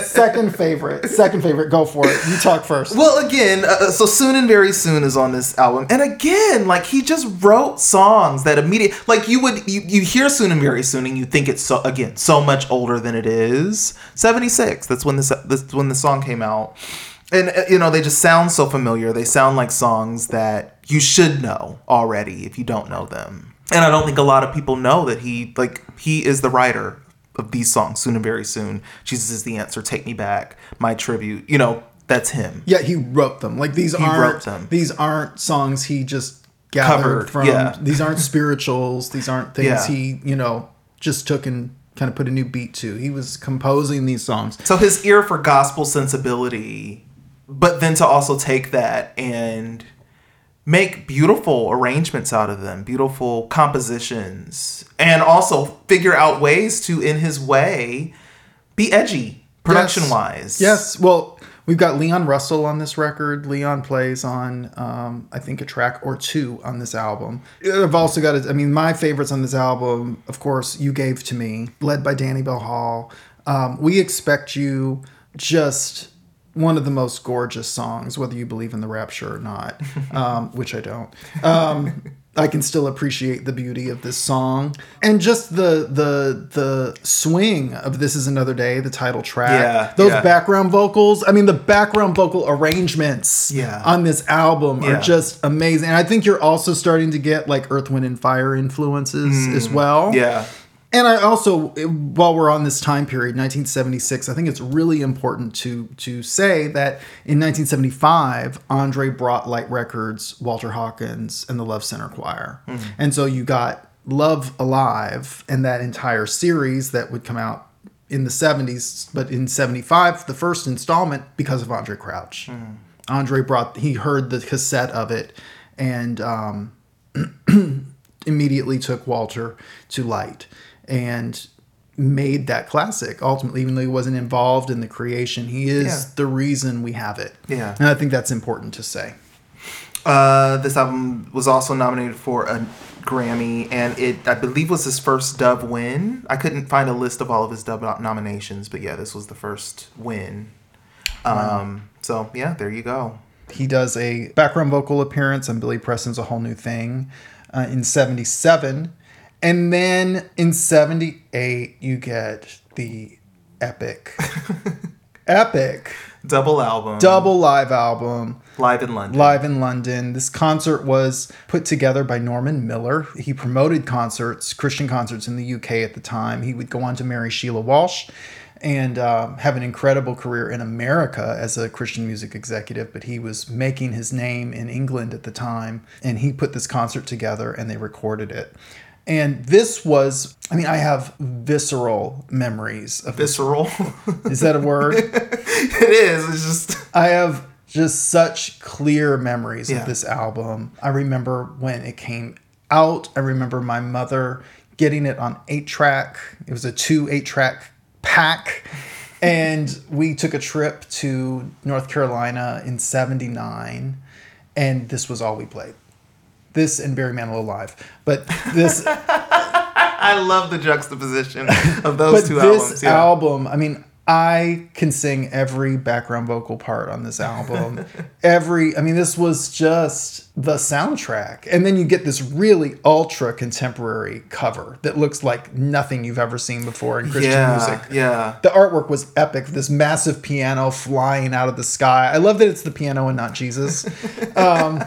second favorite. Second favorite. Go for it. You talk first. Well, again, uh, so soon and very soon is on this album, and again, like he just wrote songs that immediate, like you would you, you hear soon and very soon, and you think it's so again so much older than it is. Seventy six. That's when this this when the song came out, and uh, you know they just sound so familiar. They sound like songs that you should know already if you don't know them. And I don't think a lot of people know that he like he is the writer of these songs. Soon and very soon, Jesus is the answer. Take me back. My tribute. You know that's him. yeah, he wrote them. Like these aren't wrote them. these aren't songs he just gathered Covered, from yeah. these aren't spirituals. These aren't things Yeah. he, you know, just took and kind of put a new beat to. He was composing these songs. So his ear for gospel sensibility, but then to also take that and make beautiful arrangements out of them, beautiful compositions, and also figure out ways to, in his way, be edgy production wise. Yes. Well, we've got Leon Russell on this record. Leon plays on, um, I think, a track or two on this album. I've also got, I mean, my favorites on this album, of course, You Gave to Me, led by Danniebelle Hall. Um, we Expect You, just one of the most gorgeous songs, whether you believe in the rapture or not, um, which I don't. Um, I can still appreciate the beauty of this song and just the the the swing of "This Is Another Day," the title track. Yeah, those yeah. background vocals. I mean, the background vocal arrangements Yeah. on this album Yeah. are just amazing. And I think you're also starting to get like Earth, Wind, and Fire influences as well. Mm. Yeah. And I also, while we're on this time period, 1976, I think it's really important to to say that in 1975, Andre brought Light Records, Walter Hawkins, and the Love Center Choir, and so you got Love Alive and that entire series that would come out in the 70s, but in 75, the first installment because of Andre Crouch. Andre brought he heard the cassette of it and um, immediately took Walter to Light and made that classic ultimately even though he wasn't involved in the creation he is Yeah. the reason we have it Yeah. and i think that's important to say Uh, this album was also nominated for a Grammy, and it I believe was his first Dove win. I couldn't find a list of all of his Dove nominations, but yeah, this was the first win. Um, so yeah, there you go. he does a background vocal appearance on billy preston's a whole new thing uh, in 77 and then in 78 you get the epic epic Double album, double live album live in London. live in London. This concert was put together by Norman Miller. He promoted concerts, Christian concerts in the UK at the time. He would go on to marry Sheila Walsh and um, have an incredible career in America as a Christian music executive, but he was making his name in England at the time. And he put this concert together and they recorded it. And this was, I mean, I have visceral memories of. Visceral. Is that a word? it is. It's just I have just such clear memories Yeah. of this album. I remember when it came out. I remember my mother getting it on eight track. It was a two eight track pack. And we took a trip to North Carolina in 79. And this was all we played. This and Barry Manilow Live. But this I love the juxtaposition of those two this albums. Yeah. album, I mean, I can sing every background vocal part on this album. every, I mean, this was just the soundtrack. And then you get this really ultra contemporary cover that looks like nothing you've ever seen before in Christian yeah, music. yeah. The artwork was epic. This massive piano flying out of the sky. I love that it's the piano and not Jesus. Um,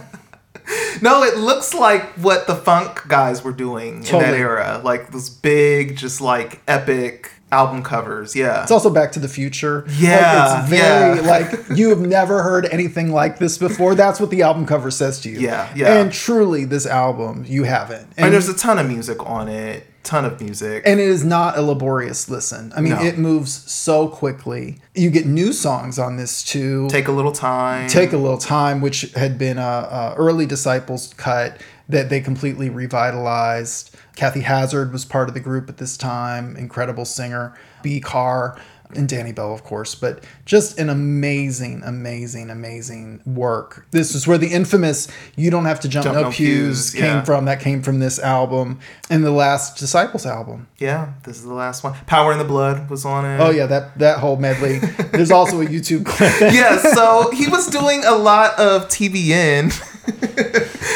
No, it looks like what the funk guys were doing in that era. Like those big, just like epic album covers. Yeah. It's also Back to the Future. Yeah, Like, it's very, yeah. like, you have never heard anything like this before. That's what the album cover says to you. Yeah, yeah. And truly, this album, you haven't. And, and there's a ton of music on it. Ton of music. and it is not a laborious listen. I mean, No. it moves so quickly. You get new songs on this too. Take a little time. Take a little time, which had been a, a early Disciples cut that they completely revitalized. Kathy Hazard was part of the group at this time, incredible singer. Bea Carr and Danniebelle, of course, but just an amazing, amazing, amazing work. This is where the infamous "You Don't Have to Jump, Jump No, No Pews" came yeah. from. That came from this album and the last Disciples album. Yeah, this is the last one. Power in the Blood was on it. Oh yeah, that that whole medley. There's also a YouTube clip. yeah, so he was doing a lot of TBN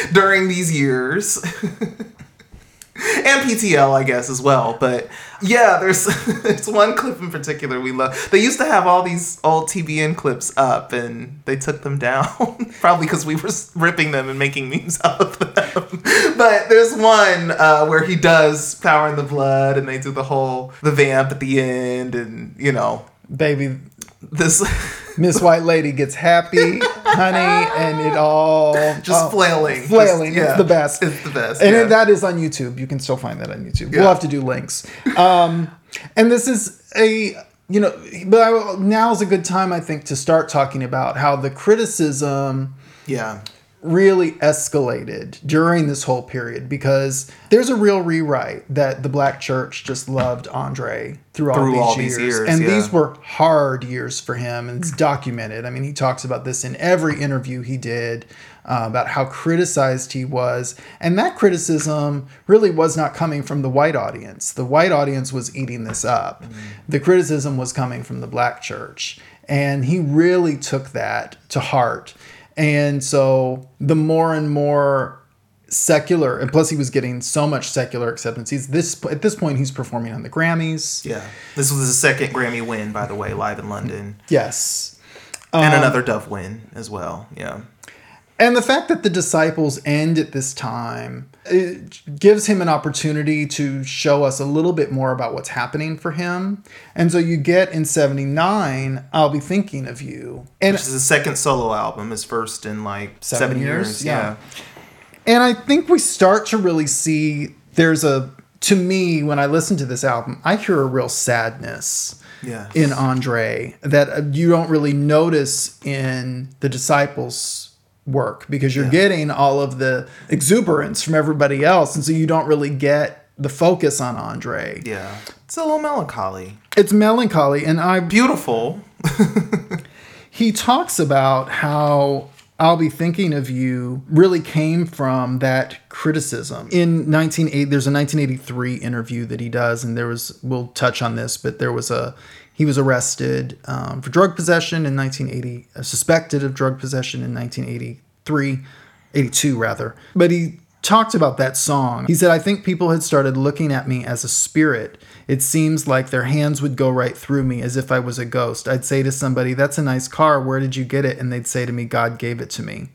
during these years. and PTL, I guess, as well. But yeah, there's there's one clip in particular we love. They used to have all these old TBN clips up, and they took them down, probably because we were ripping them and making memes out of them. but there's one uh, where he does Power in the Blood, and they do the whole the vamp at the end, and you know Baby, this. Miss White Lady gets happy, honey, and it all just flailing, flailing. Just- It's the best. It's the best. and yeah. that is on YouTube. You can still find that on YouTube. Yeah. We'll have to do links. Um, and this is a you know, but I, now's a good time I think to start talking about how the criticism yeah, really escalated during this whole period because there's a real rewrite that the black church just loved Andre through all, Through these, all years. these years, And yeah. these were hard years for him and it's documented. I mean, he talks about this in every interview he did uh, about how criticized he was. And that criticism really was not coming from the white audience. The white audience was eating this up. The criticism was coming from the black church. And he really took that to heart. And so the more and more secular, and plus he was getting so much secular acceptance. He's this at this point he's performing on the Grammys. Yeah. This was his second Grammy win, by the way, live in London. Yes. and Um, another Dove win as well. Yeah. And the fact that the disciples end at this time it gives him an opportunity to show us a little bit more about what's happening for him. And so you get in 79, I'll be thinking of you. And Which is his second solo album, his first in like Seven seven, years, years. yeah. Yeah. and I think we start to really see there's a to me when I listen to this album, I hear a real sadness Yes. in Andre that uh, you don't really notice in the disciples work because you're getting all of the exuberance from everybody else and so you don't really get the focus on Andre. Yeah. It's a little melancholy. It's melancholy and I Beautiful. he talks about how I'll be thinking of you really came from that criticism. In 1980 there's a 1983 interview that he does and there was we'll touch on this but there was a he was arrested um, for drug possession in 1980 uh, suspected of drug possession in 1983 82 rather. But he talked about that song. He said I think people had started looking at me as a spirit. It seems like their hands would go right through me as if I was a ghost. I'd say to somebody, That's a nice car. Where did you get it? And they'd say to me, God gave it to me.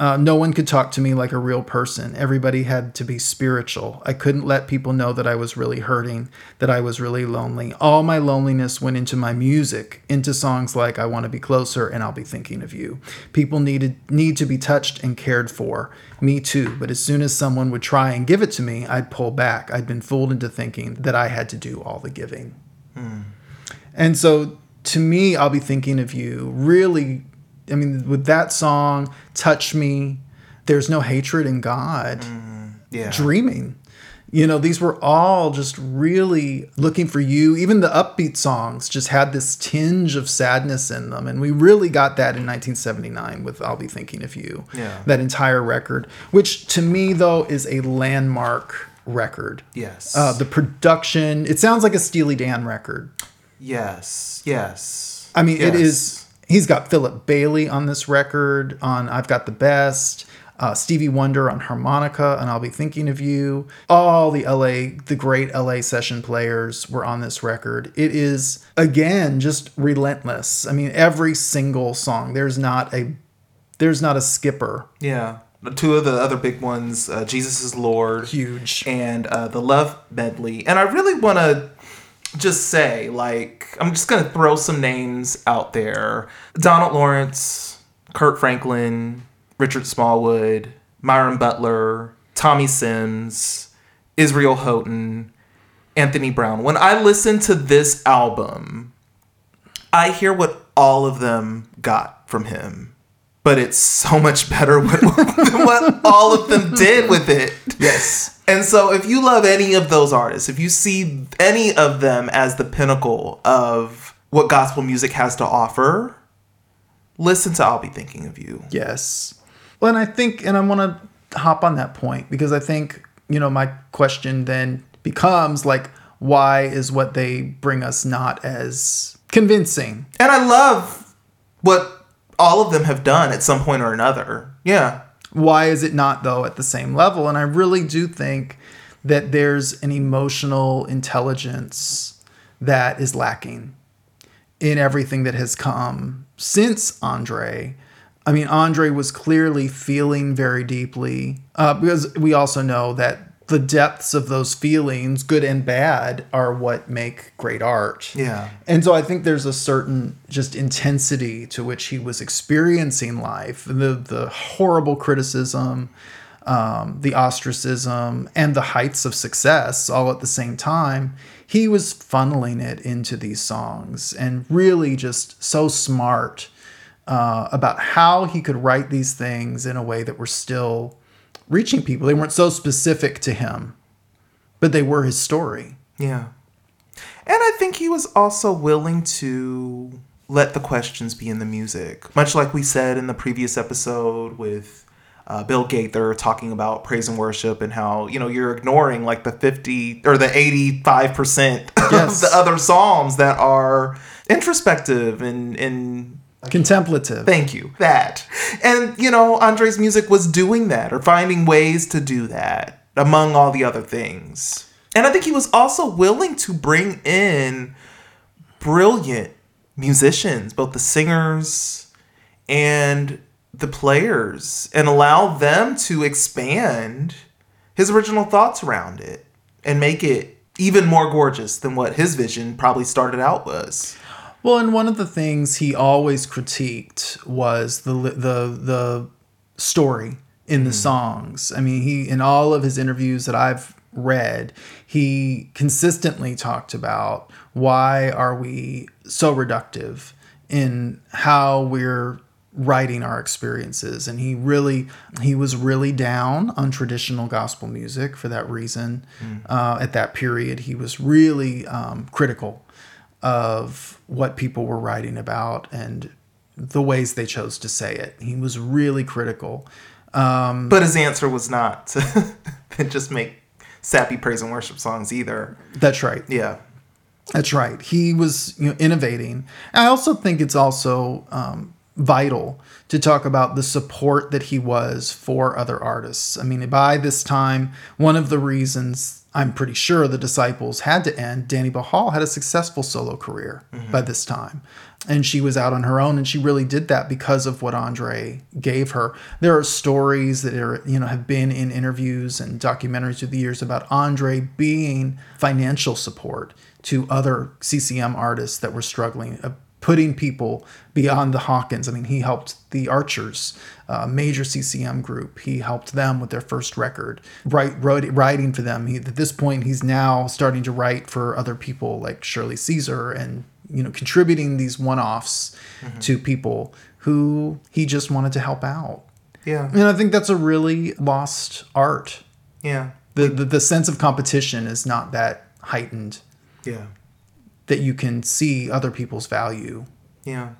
Uh, no one could talk to me like a real person. Everybody had to be spiritual. I couldn't let people know that I was really hurting, that I was really lonely. All my loneliness went into my music, into songs like I Want to Be Closer and I'll Be Thinking of You. People needed need to be touched and cared for. Me too. But as soon as someone would try and give it to me, I'd pull back. I'd been fooled into thinking that I had to do all the giving. And so to me, I'll be thinking of you really. I mean, with that song, Touch Me, there's no hatred in God, Yeah. dreaming. You know, these were all just really looking for you. Even the upbeat songs just had this tinge of sadness in them. And we really got that in 1979 with I'll Be Thinking of You. Yeah. That entire record, which to me, though, is a landmark record. Yes. Uh, the production, it sounds like a Steely Dan record. yes. Yes. I mean, it Yes. is. He's got Philip Bailey on this record. On I've Got the Best. Uh, Stevie Wonder on harmonica, and I'll be thinking of you. All the LA, the great LA session players were on this record. It is again just relentless. I mean, every single song. There's not a, there's not a skipper. Yeah. Two of the other big ones, uh, Jesus is Lord. Huge. and uh, the Love Medley. And I really want to just say, like, I'm just going to throw some names out there Donald Lawrence, Kirk Franklin, Richard Smallwood, Myron Butler, Tommy Sims, Israel Houghton, Anthony Brown. When I listen to this album, I hear what all of them got from him. But it's so much better than what all of them did with it. Yes. And so, if you love any of those artists, if you see any of them as the pinnacle of what gospel music has to offer, listen to I'll Be Thinking of You. Yes. Well, and I think, and I want to hop on that point because I think, you know, my question then becomes like, why is what they bring us not as convincing? And I love what all of them have done at some point or another. Yeah. Why is it not, though, at the same level? And I really do think that there's an emotional intelligence that is lacking in everything that has come since Andre. I mean, Andre was clearly feeling very deeply uh, because we also know that the depths of those feelings, good and bad, are what make great art. Yeah. And so I think there's a certain just intensity to which he was experiencing life, the the horrible criticism, um, the ostracism, and the heights of success all at the same time. He was funneling it into these songs and really just so smart uh, about how he could write these things in a way that were still reaching people. They weren't so specific to him, but they were his story. Yeah. And I think he was also willing to let the questions be in the music. Much like we said in the previous episode with uh, Bill Gaither talking about praise and worship and how, you know, you're ignoring like the 50 or the 85% Yes. of the other Psalms that are introspective and, and Contemplative. Thank you. That. And, you know, Andre's music was doing that or finding ways to do that among all the other things. And I think he was also willing to bring in brilliant musicians, both the singers and the players, and allow them to expand his original thoughts around it and make it even more gorgeous than what his vision probably started out was. Well, and one of the things he always critiqued was the the the story in the songs. I mean, he in all of his interviews that I've read, he consistently talked about why are we so reductive in how we're writing our experiences. And he really he was really down on traditional gospel music for that reason. Uh, at that period he was really um, critical of what people were writing about and the ways they chose to say it. He was really critical. But his answer was not to just make sappy praise and worship songs either. That's right. Yeah. That's right. He was you know, innovating. I also think it's also um, vital to talk about the support that he was for other artists. I mean, by this time, one of the reasons I'm pretty sure the disciples had to end, Danniebelle Hall had a successful solo career by this time. And she was out on her own, and she really did that because of what Andre gave her. There are stories that are, you know, have been in interviews and documentaries through the years about Andre being financial support to other CCM artists that were struggling, uh, putting people beyond the Hawkins. I mean, he helped the Archers, uh, major CCM group. He helped them with their first record, write, wrote, writing for them. He, at this point, he's now starting to write for other people like Shirley Caesar and you know contributing these one-offs to people who he just wanted to help out. Yeah. And I think that's a really lost art. Yeah. The, the the sense of competition is not that heightened Yeah. that you can see other people's value. Yeah.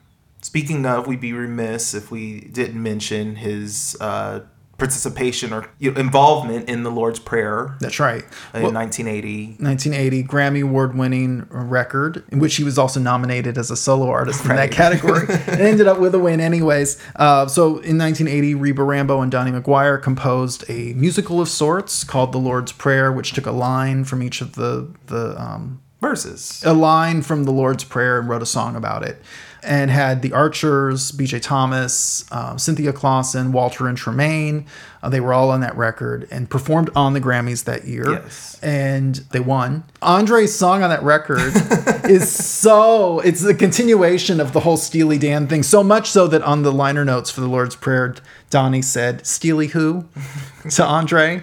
Speaking of, we'd be remiss if we didn't mention his uh, participation or you know, involvement in the Lord's Prayer That's right. in Well, 1980. 1980 Grammy Award winning record, in which he was also nominated as a solo artist in that category. and ended up with a win, anyways. Uh, so in 1980, Reba Rambo and Dony McGuire composed a musical of sorts called The Lord's Prayer, which took a line from each of the, the um, Verses. a line from the Lord's Prayer and wrote a song about it. And had the Archers, BJ Thomas, um, Cynthia Clawson, Walter and Tramaine. Uh, they were all on that record and performed on the Grammys that year. Yes. And they won. Andre's song on that record is so, it's the continuation of the whole Steely Dan thing. So much so that on the liner notes for the Lord's Prayer, Dony said, Steely who? to Andre.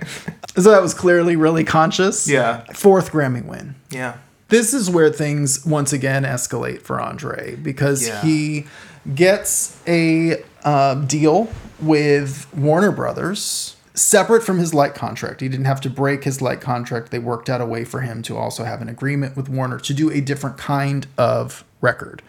So that was clearly really conscious. Yeah. Fourth Grammy win Yeah. This is where things once again escalate for Andre because Yeah. he gets a uh, deal with Warner Brothers separate from his light contract. He didn't have to break his light contract. They worked out a way for him to also have an agreement with Warner to do a different kind of record.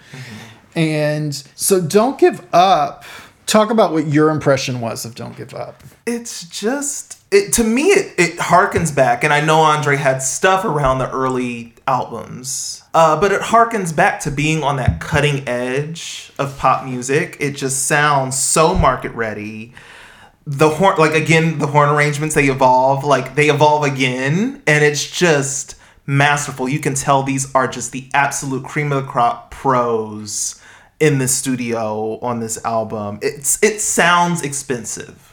And so Don't Give Up. Talk about what your impression was of Don't Give Up. It's just it to me it, it harkens back and I know Andre had stuff around the early albums. Uh, but it harkens back to being on that cutting edge of pop music. It just sounds so market ready. The horn like again the horn arrangements they evolve, like they evolve again and it's just masterful. You can tell these are just the absolute cream of the crop pros in the studio on this album. It's it sounds expensive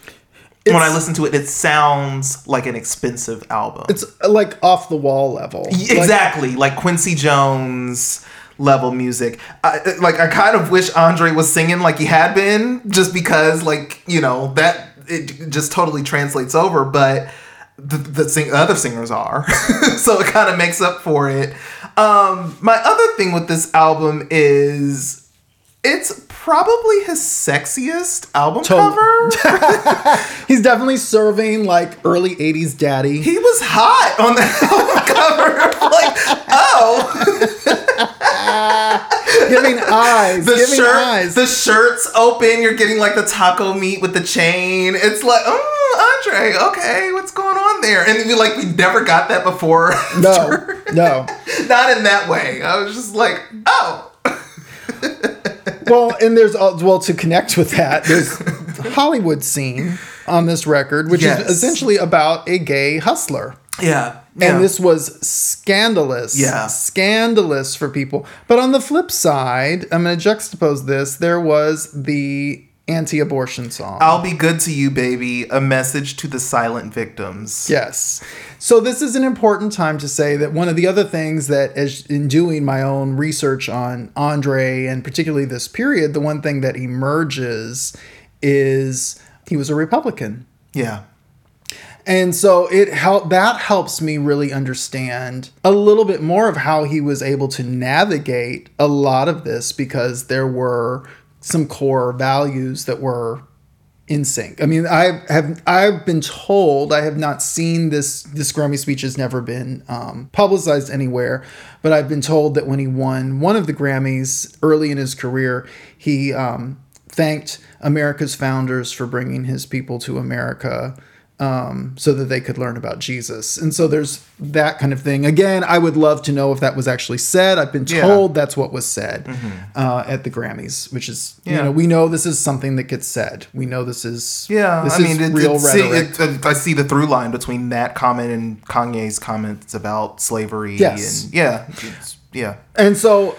when I listen to it, it sounds like an expensive album. It's uh, like off the wall level. Exactly like Quincy Jones level music. I, like I kind of wish Andre was singing like he had been, just because like you know that it just totally translates over, but. The, the sing- other singers are, so it kind of makes up for it. Um, my other thing with this album is it's probably his sexiest album Tot- cover. He's definitely serving like early 80s daddy. he was hot on the album cover. like, oh, giving eyes. the giving shirt, eyes. the shirt's open. You're getting like the taco meat with the chain. It's like, oh, Andre, okay, what's going on there? And we like we never got that before. no, no. not in that way. I was just like, oh, Well, and there's well to connect with that. There's the Hollywood scene on this record, which Yes. is essentially about a gay hustler. yeah. And this was scandalous. Yeah. Scandalous for people. But on the flip side, I'm going to juxtapose this. There was the anti abortion song. I'll be good to you, baby. A message to the silent victims. Yes. So this is an important time to say that one of the other things that as in doing my own research on Andre and particularly this period, the one thing that emerges is he was a Republican. Yeah. And so it helped that helps me really understand a little bit more of how he was able to navigate a lot of this because there were some core values that were in sync. I mean, I have I've been told I have not seen this. This Grammy speech has never been um, publicized anywhere, but I've been told that when he won one of the Grammys early in his career, he um, thanked America's founders for bringing his people to America. Um, so that they could learn about Jesus. And so there's that kind of thing. Again, I would love to know if that was actually said. I've been Yeah. told that's what was said uh, at the Grammys, which is, you know, we know this is something that gets said. We know this is Yeah, this I mean, is it, real it, rhetoric. it, I see the through line between that comment and Kanye's comments about slavery. Yes. and yeah, yeah, and so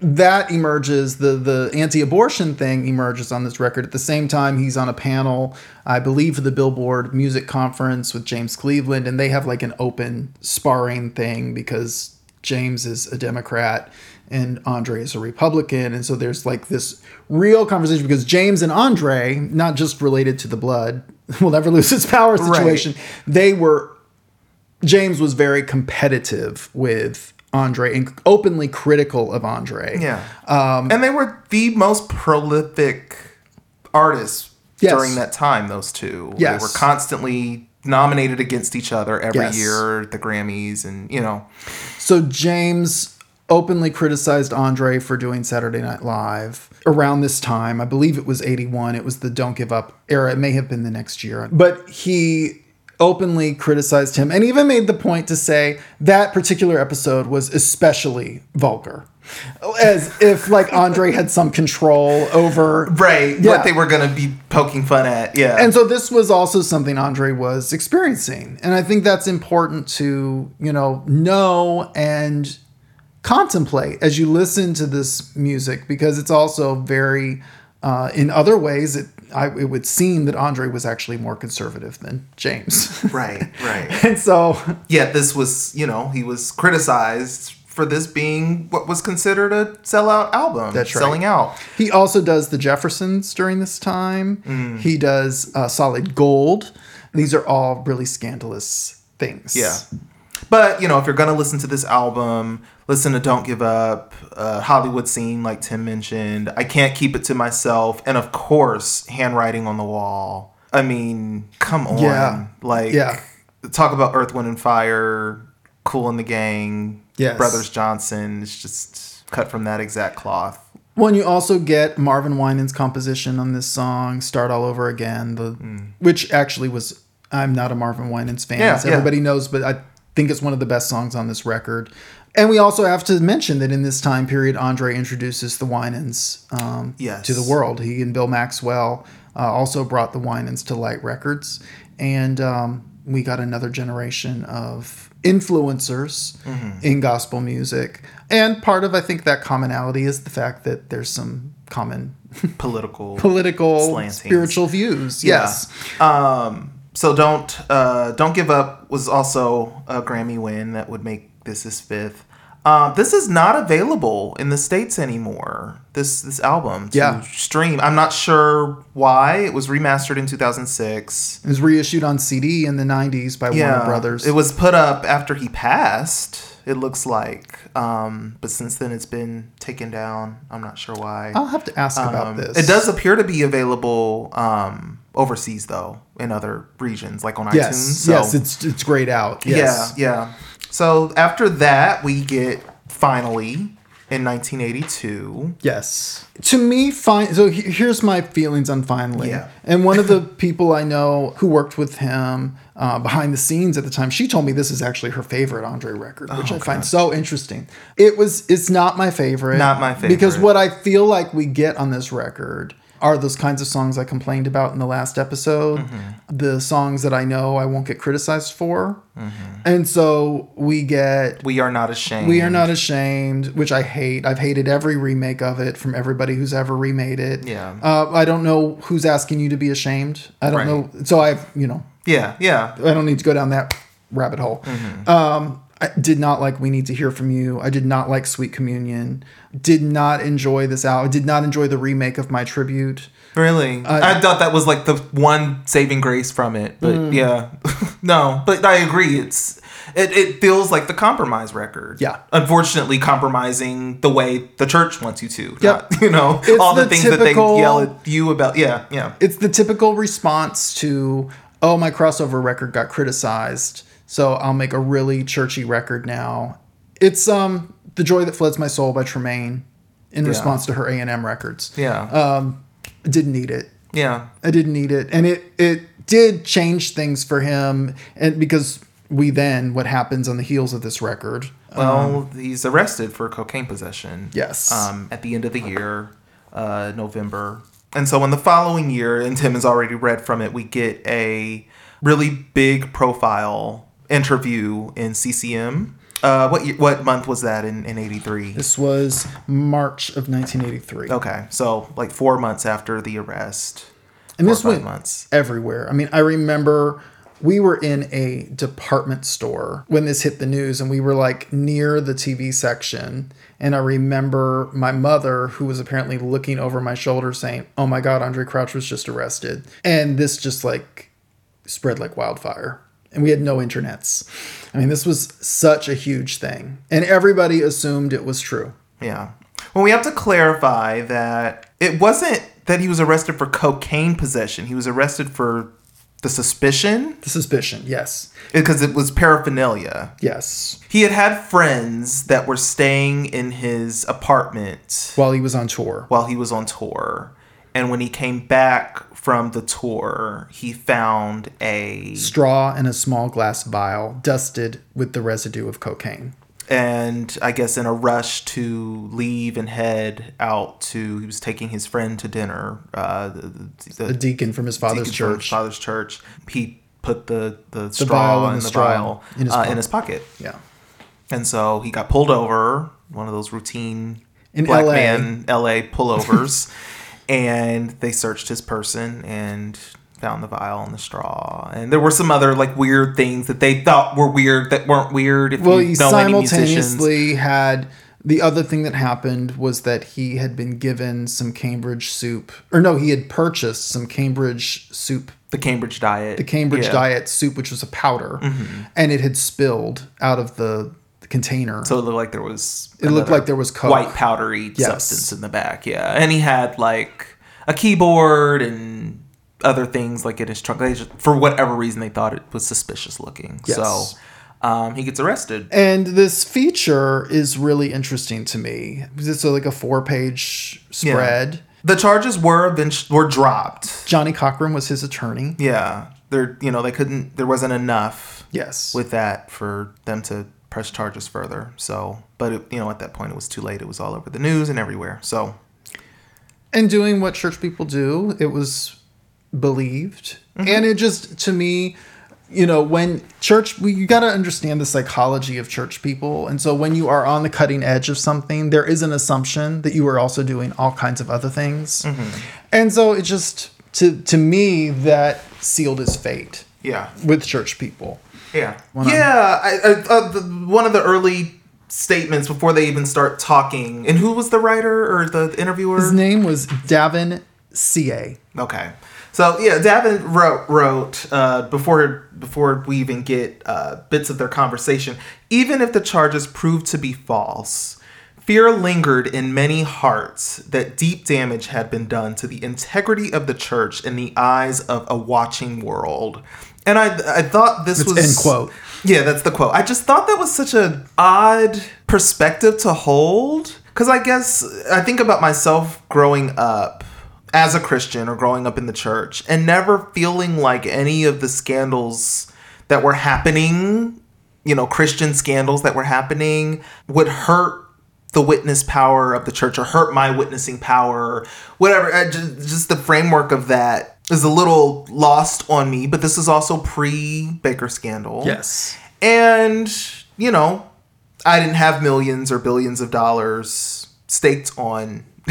that emerges the the anti-abortion thing emerges on this record. At the same time he's on a panel i believe for the billboard music conference with james cleveland and they have like an open sparring thing because james is a democrat and andre is a republican. And so there's like this real conversation because james and andre not just related to the blood will never lose its power situation. They were James was very competitive with Andre and openly critical of Andre. yeah. Um, and they were the most prolific artists Yes. during that time. Those two, Yes. they were constantly nominated against each other every Yes. year, at the Grammys, and you know, So James openly criticized Andre for doing Saturday Night Live around this time. I believe it was 81. It was the Don't Give Up era. It may have been the next year. But he openly criticized him and even made the point to say that particular episode was especially vulgar. As if like Andre had some control over right, Yeah. what they were gonna be poking fun at. Yeah, And so this was also something Andre was experiencing. And I think that's important to, you know, know and contemplate as you listen to this music because it's also very uh, in other ways it I, it would seem that Andre was actually more conservative than James. right, right. and so Yeah, this was, you know, he was criticized for this being what was considered a sellout album. That's right. selling out. he also does the Jeffersons during this time. Mm. He does uh, Solid Gold. These are all really scandalous things. Yeah. But, you know, if you're going to listen to this album, listen to Don't Give Up, uh, Hollywood Scene, like Tim mentioned. I Can't Keep It to Myself. And of course, Handwriting on the Wall. I mean, come on. Yeah. Like, Yeah. talk about Earth, Wind, and Fire, Kool and the Gang, Yes. Brothers Johnson. It's just cut from that exact cloth. Well, and you also get Marvin Winans' composition on this song, "Start All Over Again," the which actually was. I'm not a Marvin Winans fan, Yeah, as yeah. everybody knows, but I think it's one of the best songs on this record. And we also have to mention that in this time period, Andre introduces the Winans um, Yes. to the world. He and Bill Maxwell uh, also brought the Winans to Light Records, and um, we got another generation of influencers Mm-hmm. in gospel music. And part of, I think, that commonality is the fact that there's some common Political. political, Slantings. spiritual views. Yes. Um, so don't uh, don't give up was also a Grammy win that would make this is fifth. Um, this is not available in the states anymore. This this album to Yeah. stream. I'm not sure why. It was remastered in 2006. It was reissued on CD in the 90s by Warner Brothers. It was put up after he passed. It looks like, um, but since then it's been taken down. I'm not sure why. I'll have to ask about Um, this. It does appear to be available um, overseas though, in other regions like on Yes, iTunes. So yes, it's it's grayed out. Yes. yeah, yeah. So after that, we get finally in 1982. Yes. To me, fine. So he- here's my feelings on finally. Yeah. And one of the people I know who worked with him uh, behind the scenes at the time, she told me this is actually her favorite Andre record, which I find so interesting. It was. It's not my favorite. Not my favorite. Because what I feel like we get on this record are those kinds of songs I complained about in the last episode. Mm-hmm. The songs that I know I won't get criticized for. Mm-hmm. And so we get We are not ashamed. we are not ashamed, which I hate. I've hated every remake of it from everybody who's ever remade it. Yeah. Uh, I don't know who's asking you to be ashamed. I don't Right. know. So I've, you know, Yeah, yeah. I don't need to go down that rabbit hole. Mm-hmm. Um, I did not like We Need to Hear From You. I did not like Sweet Communion. Did not enjoy this album. Did not enjoy the remake of My Tribute. Really? Uh, I thought that was like the one saving grace from it. But Mm. yeah. no, but I agree. It's it, it feels like the compromise record. Yeah. Unfortunately compromising the way the church wants you to. Yep. Not, you know, It's all the, the things that typical- they yell at you about. Yeah, yeah. It's the typical response to, oh, my crossover record got criticized, so I'll make a really churchy record now. It's um the joy that floods my soul by Tramaine in response to her A and M records. Yeah. Um, I didn't need it. yeah. I didn't need it, and it it did change things for him, and because we then what happens on the heels of this record. Well, he's arrested for cocaine possession. Yes. Um, at the end of the year, uh, November. And so in the following year, and Tim has already read from it, we get a really big profile interview in CCM. Uh, what what month was that in, in 83? This was March of 1983. Okay, so like four months after the arrest. And this went months. everywhere. I mean, I remember we were in a department store when this hit the news, and we were like near the TV section. And I remember my mother, who was apparently looking over my shoulder, saying, Oh my God, Andre Crouch was just arrested. And this just like spread like wildfire. And we had no internets. I mean, this was such a huge thing. And everybody assumed it was true. Yeah. Well, we have to clarify that it wasn't that he was arrested for cocaine possession. He was arrested for the suspicion The suspicion, yes. because it was paraphernalia. Yes. He had had friends that were staying in his apartment While he was on tour. while he was on tour. And when he came back from the tour, he found a straw and a small glass vial dusted with the residue of cocaine. and I guess in a rush to leave and head out to he was taking his friend to dinner. Uh, the, the, A deacon from his father's from his church. father's church. He put the the, vial straw and the the, straw vial in his uh, pocket. in his pocket. Yeah. And so he got pulled over, one of those routine In black LA. man LA pullovers, and they searched his person and found the vial and the straw. And there were some other like weird things that they thought were weird that weren't weird. If Well, you he know simultaneously had the other thing that happened was that he had been given some Cambridge soup, or no, he had purchased some Cambridge soup, the Cambridge diet, the Cambridge Yeah. diet soup, which was a powder, mm-hmm. and it had spilled out of the, the container. So it looked like there was. It looked like there was Coke. white powdery Yes. substance in the back. Yeah, and he had like a keyboard and other things like in his trunk. They just, for whatever reason, they thought it was suspicious looking. Yes. So um, he gets arrested. And this feature is really interesting to me. It's like a four page spread. The charges were event- were dropped. Johnnie Cochran was his attorney. Yeah, there you know they couldn't. There wasn't enough Yes. with that for them to press charges further. So, but it, you know at that point it was too late. It was all over the news and everywhere. So and doing what church people do, it was believed. Mm-hmm. And it just, to me, you know, when church, we, you got to understand the psychology of church people. And so when you are on the cutting edge of something, there is an assumption that you are also doing all kinds of other things. Mm-hmm. And so it just, to, to me, that sealed his fate yeah, with church people. Yeah, When yeah. I, I, uh, the, one of the early statements before they even start talking. And who was the writer or the interviewer? His name was Davin Seay. Okay. So yeah, Davin wrote wrote uh, before before we even get uh, bits of their conversation. Even if the charges proved to be false, fear lingered in many hearts that deep damage had been done to the integrity of the church in the eyes of a watching world. And I I thought this That's was end quote. yeah, that's the quote. I just thought that was such an odd perspective to hold cuz I guess I think about myself growing up as a Christian or growing up in the church and never feeling like any of the scandals that were happening, you know, Christian scandals that were happening would hurt the witness power of the church or hurt my witnessing power, whatever. uh, ju- Just the framework of that is a little lost on me, but this is also pre Bakker scandal. Yes. And, you know, I didn't have millions or billions of dollars staked on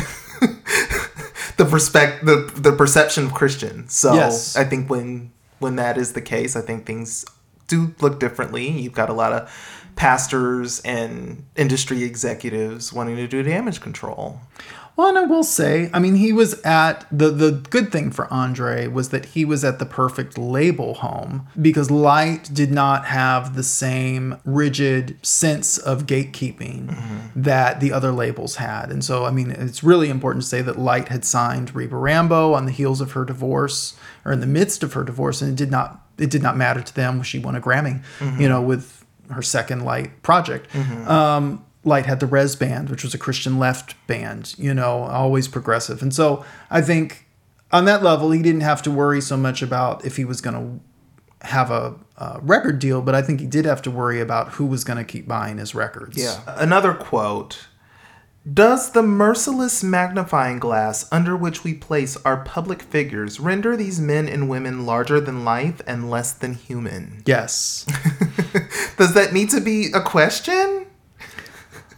the perspect the, the perception of Christians. So Yes. I think when when that is the case, I think things do look differently. You've got a lot of pastors and industry executives wanting to do damage control. Well, and I will say, I mean, he was at the the good thing for Andre was that he was at the perfect label home because Light did not have the same rigid sense of gatekeeping mm-hmm. that the other labels had. And so, I mean, it's really important to say that Light had signed Reba Rambo on the heels of her divorce or in the midst of her divorce, and it did not it did not matter to them. She won a Grammy, you mm-hmm. know, with her second Light project. Mm-hmm. Um, Light had the Res Band, which was a Christian left band, you know, always progressive. And so I think on that level, he didn't have to worry so much about if he was going to have a, a record deal, but I think he did have to worry about who was going to keep buying his records. Yeah. Another quote Does the merciless magnifying glass under which we place our public figures render these men and women larger than life and less than human? Yes. Does that need to be a question?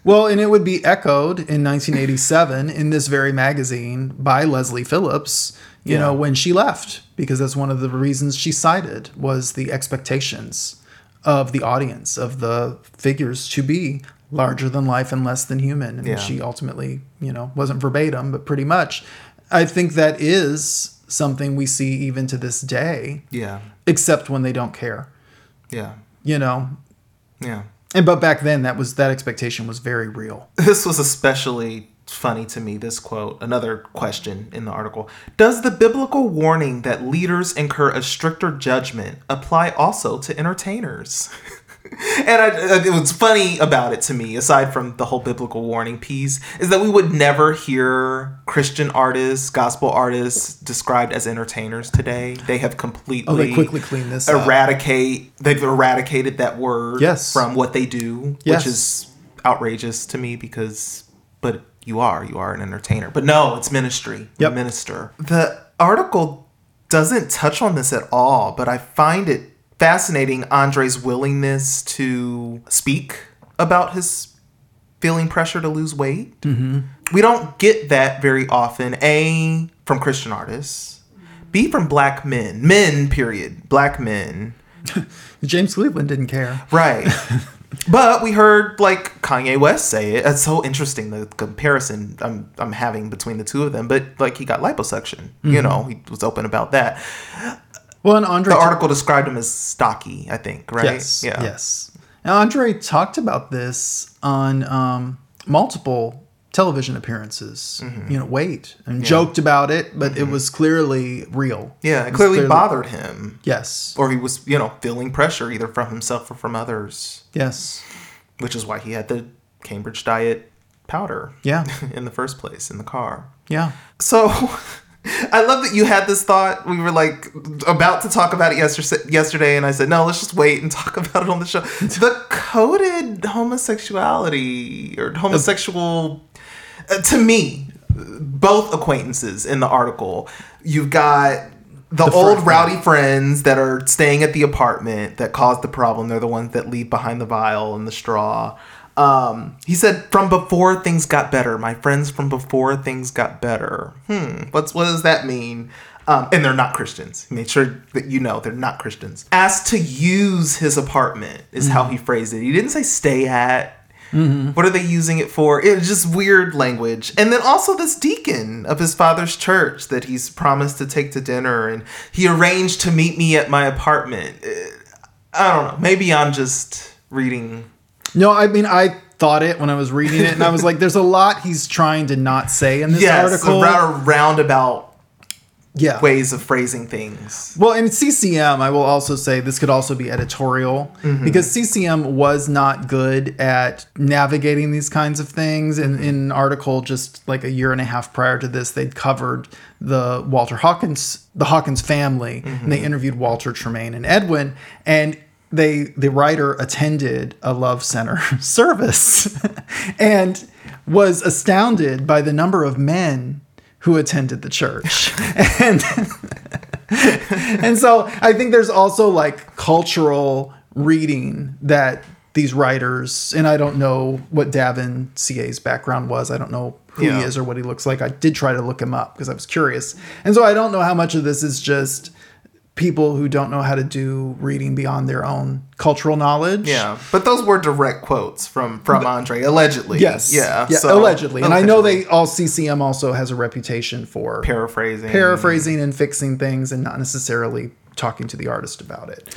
Well, and it would be echoed in 1987 in this very magazine by Leslie Phillips, you Yeah. know, when she left, because that's one of the reasons she cited was the expectations of the audience, of the figures to be larger than life and less than human. And Yeah. she ultimately, you know, wasn't verbatim, but pretty much. I think that is something we see even to this day, Yeah. except when they don't care, Yeah. you know. Yeah. And but back then that was that expectation was very real. This was especially funny to me, this quote. Another question in the article. Does the biblical warning that leaders incur a stricter judgment apply also to entertainers? and I, uh, it was funny about it to me, aside from the whole biblical warning piece, is that we would never hear Christian artists, gospel artists described as entertainers today. They have completely Oh, they quickly cleaned this up. eradicate. They've eradicated that word Yes. from what they do, Yes. which is outrageous to me because but you are you are an entertainer but no it's ministry Yep. minister the article doesn't touch on this at all but i find it fascinating andre's willingness to speak about his feeling pressure to lose weight mm-hmm. we don't get that very often a from christian artists b from black men men period black men James Cleveland didn't care. Right. but we heard like Kanye West say it. It's so interesting the comparison I'm I'm having between the two of them. But like he got liposuction. You know, he was open about that. Well, and Andre. The article described him as stocky, I think, right? Yes. Yes. And Andre talked about this on um, multiple television appearances. Mm-hmm. You know, weight and joked about it, but it was clearly real. Yeah, it was clearly, bothered him. Yes. Or he was, you know, feeling pressure either from himself or from others, Yes. which is why he had the Cambridge diet powder Yeah. in the first place in the car. Yeah. So I love that you had this thought. We were like about to talk about it yesterday, yesterday, and I said, no, let's just wait and talk about it on the show. The coded homosexuality or homosexual, uh, to me, both acquaintances in the article. You've got the, The old fr- rowdy friends that are staying at the apartment that caused the problem. They're the ones that leave behind the vial and the straw. Um, he said, "From before things got better, my friends from before things got better." Hmm, what's what does that mean? Um, and they're not Christians. He made sure that you know they're not Christians. Asked to use his apartment is how he phrased it. He didn't say stay at. What are they using it for? It was just weird language. And then also this deacon of his father's church that he's promised to take to dinner and he arranged to meet me at my apartment. Eh, I don't know. Maybe I'm just reading. No, I mean I thought it when I was reading it, and I was like, "There's a lot he's trying to not say in this Yes, article." rather roundabout yeah. ways of phrasing things. Well, in CCM, I will also say this could also be editorial mm-hmm. because CCM was not good at navigating these kinds of things. In, in an article just like a year and a half prior to this, they'd covered the Walter Hawkins, the Hawkins family, mm-hmm. and they interviewed Walter Tramaine and Edwin, and they the writer attended a love center service and was astounded by the number of men who attended the church and and so I think there's also like cultural reading that these writers, and I don't know what Davin Seay's background was. I don't know who Yeah. he is or what he looks like. I did try to look him up because I was curious. And so I don't know how much of this is just people who don't know how to do reading beyond their own cultural knowledge. Yeah, but those were direct quotes from from Andre, allegedly. Yes. Yeah. Yeah. so- allegedly. And I know they all CCM also has a reputation for paraphrasing. paraphrasing and fixing things and not necessarily talking to the artist about it.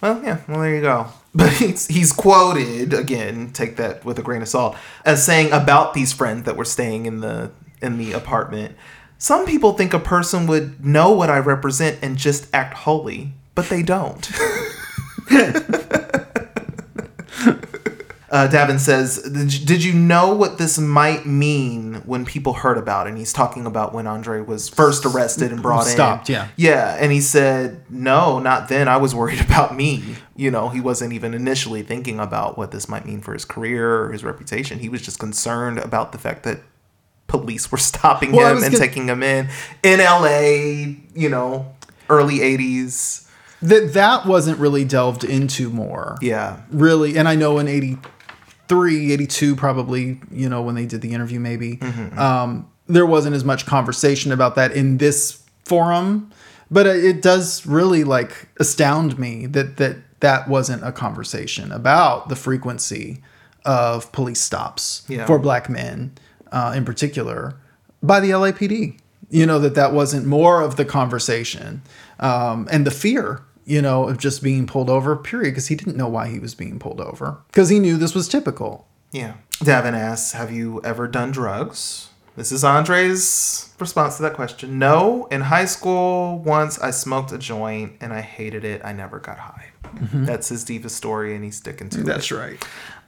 Well, yeah. Well, there you go. But he's he's quoted again. Take that with a grain of salt as saying about these friends that were staying in the in the apartment. Some people think a person would know what I represent and just act holy, but they don't. Uh, Davin says, did you, know what this might mean when people heard about it? And he's talking about when Andre was first arrested and brought Stopped, in. Stopped. Yeah. Yeah. And he said, no, not then. I was worried about me. You know, he wasn't even initially thinking about what this might mean for his career or his reputation. He was just concerned about the fact that police were stopping Well, him and gonna- taking him in. In LA, you know, early 80s. That that wasn't really delved into more. Yeah. Really, and I know in 83, 82 probably, you know, when they did the interview maybe, mm-hmm, mm-hmm. um, there wasn't as much conversation about that in this forum, but it it does really like astound me that that that wasn't a conversation about the frequency of police stops Yeah. for black men uh, in particular by the LAPD. You know that that wasn't more of the conversation um, and the fear. You know of just being pulled over. Period, because he didn't know why he was being pulled over because he knew this was typical. Yeah. Davin asks, Have you ever done drugs? This is Andre's response to that question. No. In high school, once I smoked a joint and I hated it. I never got high. That's his deepest story, and he's sticking to it. That's right.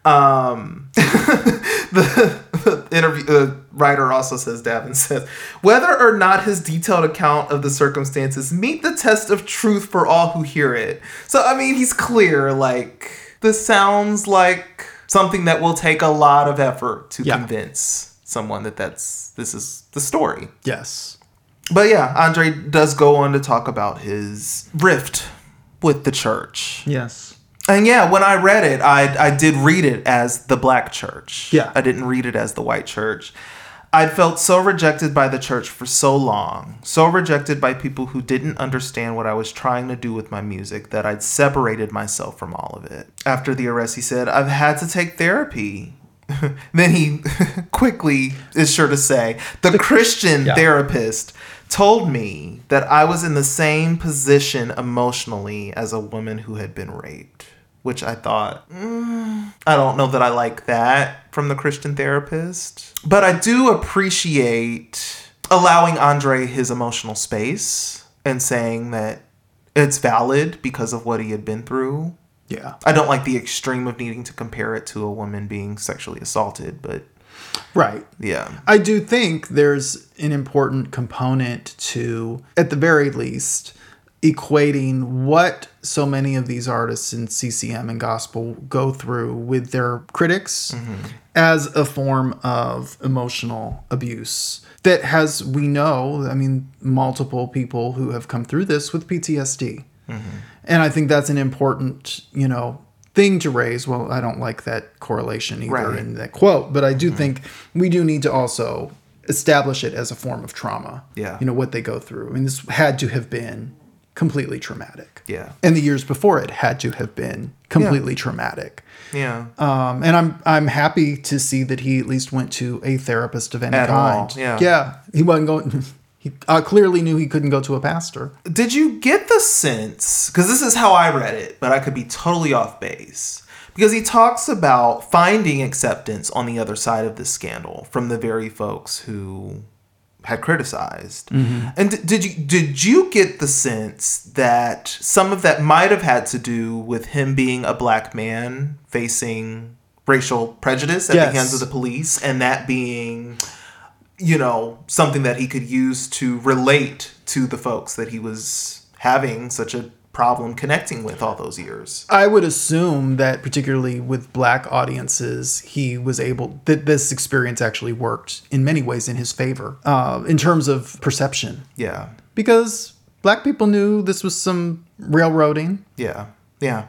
Um, the interview the writer also says Davin says whether or not his detailed account of the circumstances meet the test of truth for all who hear it. So I mean, he's clear. Like this sounds like something that will take a lot of effort to Yeah. convince someone that that's this is the story. Yes. But yeah, Andre does go on to talk about his rift with the church. Yes. And yeah, when I read it, I I did read it as the black church. Yeah. I didn't read it as the white church. I'd felt so rejected by the church for so long, so rejected by people who didn't understand what I was trying to do with my music that I'd separated myself from all of it. After the arrest, he said, I've had to take therapy. then he quickly is sure to say, the Christian Yeah. therapist told me that I was in the same position emotionally as a woman who had been raped, which I thought, mm, I don't know that I like that from the Christian therapist. But I do appreciate allowing Andre his emotional space and saying that it's valid because of what he had been through. Yeah. I don't like the extreme of needing to compare it to a woman being sexually assaulted, but Right. yeah. I do think there's an important component to, at the very least, equating what so many of these artists in CCM and gospel go through with their critics mm-hmm. as a form of emotional abuse that has, we know, I mean, multiple people who have come through this with PTSD. Mm-hmm. And I think that's an important, you know, thing to raise. Well, I don't like that correlation either Right. in that quote, but I do mm-hmm. think we do need to also establish it as a form of trauma. Yeah. You know, what they go through. I mean, this had to have been completely traumatic. Yeah. And the years before it had to have been completely traumatic. Yeah. Um, and I'm I'm happy to see that he at least went to a therapist of any At all, kind. yeah. yeah, he wasn't going. He uh, clearly knew he couldn't go to a pastor. Did you get the sense? Because this is how I read it, but I could be totally off base. Because he talks about finding acceptance on the other side of this scandal from the very folks who had criticized. Mm-hmm. And did you did you get the sense that some of that might have had to do with him being a black man facing racial prejudice at Yes. the hands of the police, and that being you know, something that he could use to relate to the folks that he was having such a problem connecting with all those years. I would assume that particularly with black audiences, he was able that this experience actually worked in many ways in his favor uh, in terms of perception, Yeah. because black people knew this was some railroading Yeah. Yeah.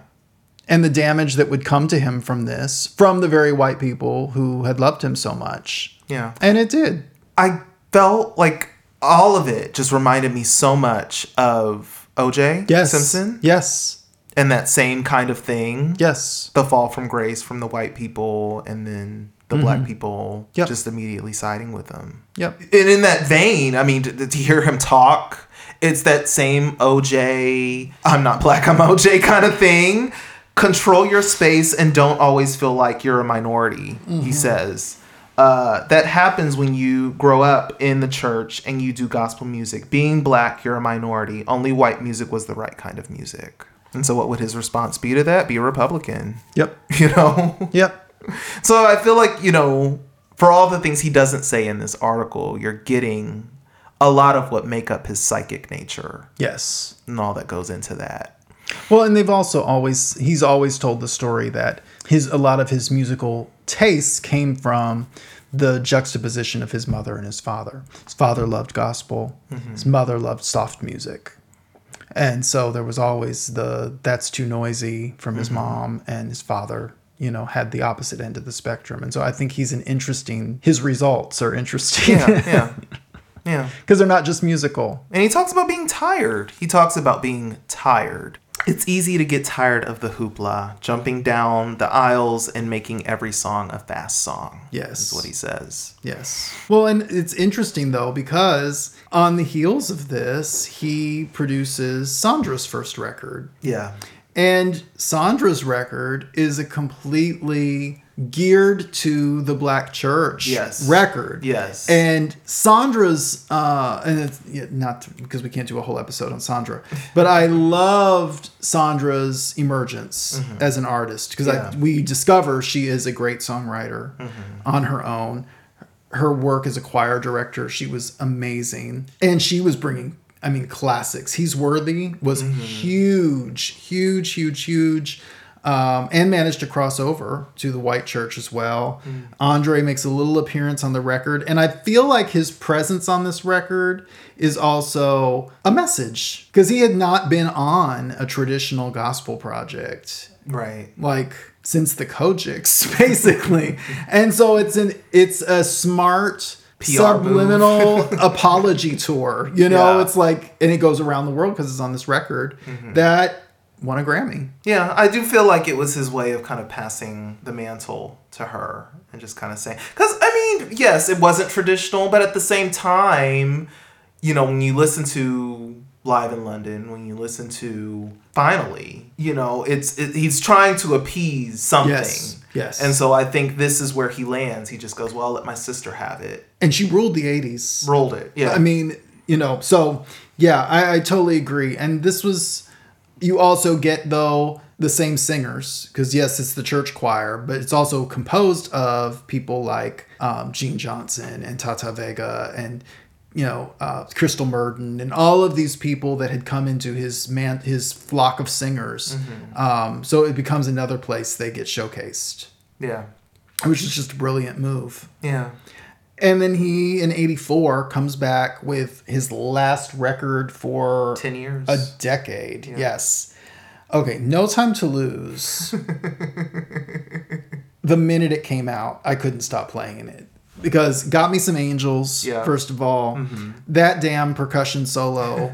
and the damage that would come to him from this from the very white people who had loved him so much, Yeah. and it did. I felt like all of it just reminded me so much of OJ Yes, Simpson Yes, and that same kind of thing. yes, The fall from grace from the white people and then the black mm-hmm. people Yep. just immediately siding with them. yep. and in that vein, I mean, to, to hear him talk, it's that same OJ, I'm not black, I'm OJ kind of thing. Control your space and don't always feel like you're a minority, he mm-hmm. says. Uh, that happens when you grow up in the church and you do gospel music. Being black, you're a minority. Only white music was the right kind of music. And so, what would his response be to that? Be a Republican, Yep. you know? Yep. So I feel like, you know, for all the things he doesn't say in this article, you're getting a lot of what make up his psychic nature Yes. and all that goes into that. Well, and they've also always he's always told the story that his a lot of his musical tastes came from the juxtaposition of his mother and his father. His father loved gospel, mm-hmm. his mother loved soft music. And so there was always the that's too noisy from his mm-hmm. mom and his father, you know, had the opposite end of the spectrum. And so I think he's an interesting his results are interesting. Yeah, yeah. Yeah. Because they're not just musical. And he talks about being tired. He talks about being tired. It's easy to get tired of the hoopla, jumping down the aisles and making every song a fast song. Yes. Is what he says. Yes. Well, and it's interesting though because on the heels of this, he produces Sandra's first record. Yeah. And Sandra's record is a completely geared to the black church Yes. record. Yes. And Sandra's uh and it's yeah, not because we can't do a whole episode on Sandra, but I loved Sandra's emergence mm-hmm. as an artist because Yeah. We discover she is a great songwriter mm-hmm. on her own. Her work as a choir director, she was amazing, and she was bringing. I mean, classics. He's worthy was mm-hmm. huge, huge, huge, huge, um, and managed to cross over to the white church as well. Andre makes a little appearance on the record, and I feel like his presence on this record is also a message because he had not been on a traditional gospel project Right. like since the COGICs, basically. and so it's an it's a smart PR subliminal apology tour. You know, Yeah. it's like and it goes around the world because it's on this record that won a Grammy. Yeah, I do feel like it was his way of kind of passing the mantle to her and just kind of saying, because I mean, yes, it wasn't traditional, but at the same time, you know, when you listen to Live in London, when you listen to Finally, you know, it's it, he's trying to appease something. Yes, yes. And so I think this is where he lands. He just goes, well, let my sister have it. And she ruled the 80s. Rolled it. Yeah. I mean, you know, so yeah, I, I totally agree. And this was, you also get though the same singers because yes, it's the church choir, but it's also composed of people like um, Gene Johnson and Tata Vega and you know uh, Kristle Murden and all of these people that had come into his man his flock of singers. Um, so it becomes another place they get showcased, yeah. which is just a brilliant move. Yeah. And then he, in 84, comes back with his last record for 10 years. a decade. Yes. Okay, No Time to Lose. the minute it came out, I couldn't stop playing it. Because Got Me Some Angels, Yeah. first of all. Mm-hmm. That damn percussion solo.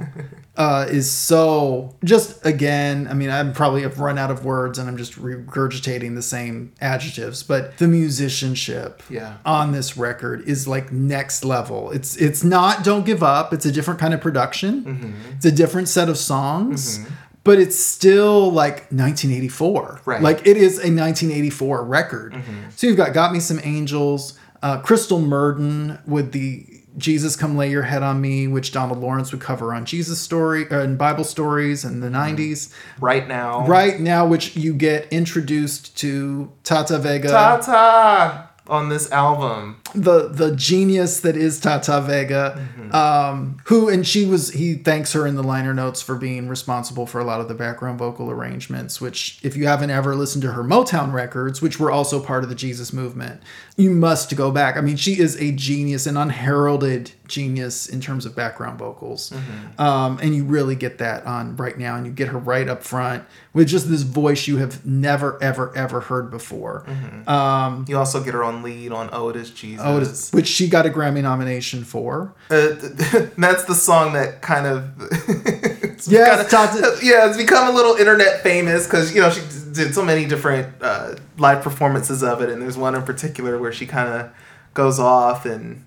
Uh, is so just again. I mean, I'm probably have run out of words and I'm just regurgitating the same adjectives, but the musicianship Yeah. on this record is like next level. It's it's not Don't Give Up. It's a different kind of production. Mm-hmm. It's a different set of songs. But it's still like 1984. Right. Like it is a 1984 record. So you've got Got Me Some Angels, uh, Kristle Murden with the Jesus Come Lay Your Head on Me, which Donald Lawrence would cover on Jesus Story uh, and Bible Stories in the 90s. Right now. Right now, which you get introduced to Tata Vega Ta ta on this album. the the genius that is Tata Vega, um, who and she was he thanks her in the liner notes for being responsible for a lot of the background vocal arrangements. Which, if you haven't ever listened to her Motown records, which were also part of the Jesus movement, you must go back. I mean, she is a genius, an unheralded genius in terms of background vocals, um, and you really get that on right now, and you get her right up front with just this voice you have never ever ever heard before. Um, You also get her on lead on Otis Jesus. Otis, which she got a Grammy nomination for. Uh, that's the song that kind of it's Tata- yeah, it's become a little internet famous because you know she did so many different uh, live performances of it, and there's one in particular where she kind of goes off and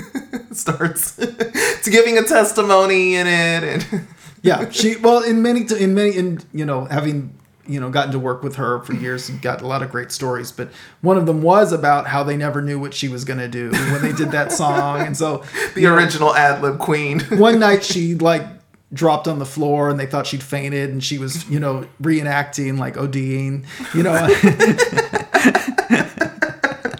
starts to giving a testimony in it, and Yeah, she well in many in many in you know having you know gotten to work with her for years and got a lot of great stories. But one of them was about how they never knew what she was gonna do when they did that song, and so the original ad lib queen. one night she like dropped on the floor and they thought she'd fainted and she was you know reenacting like ODing you know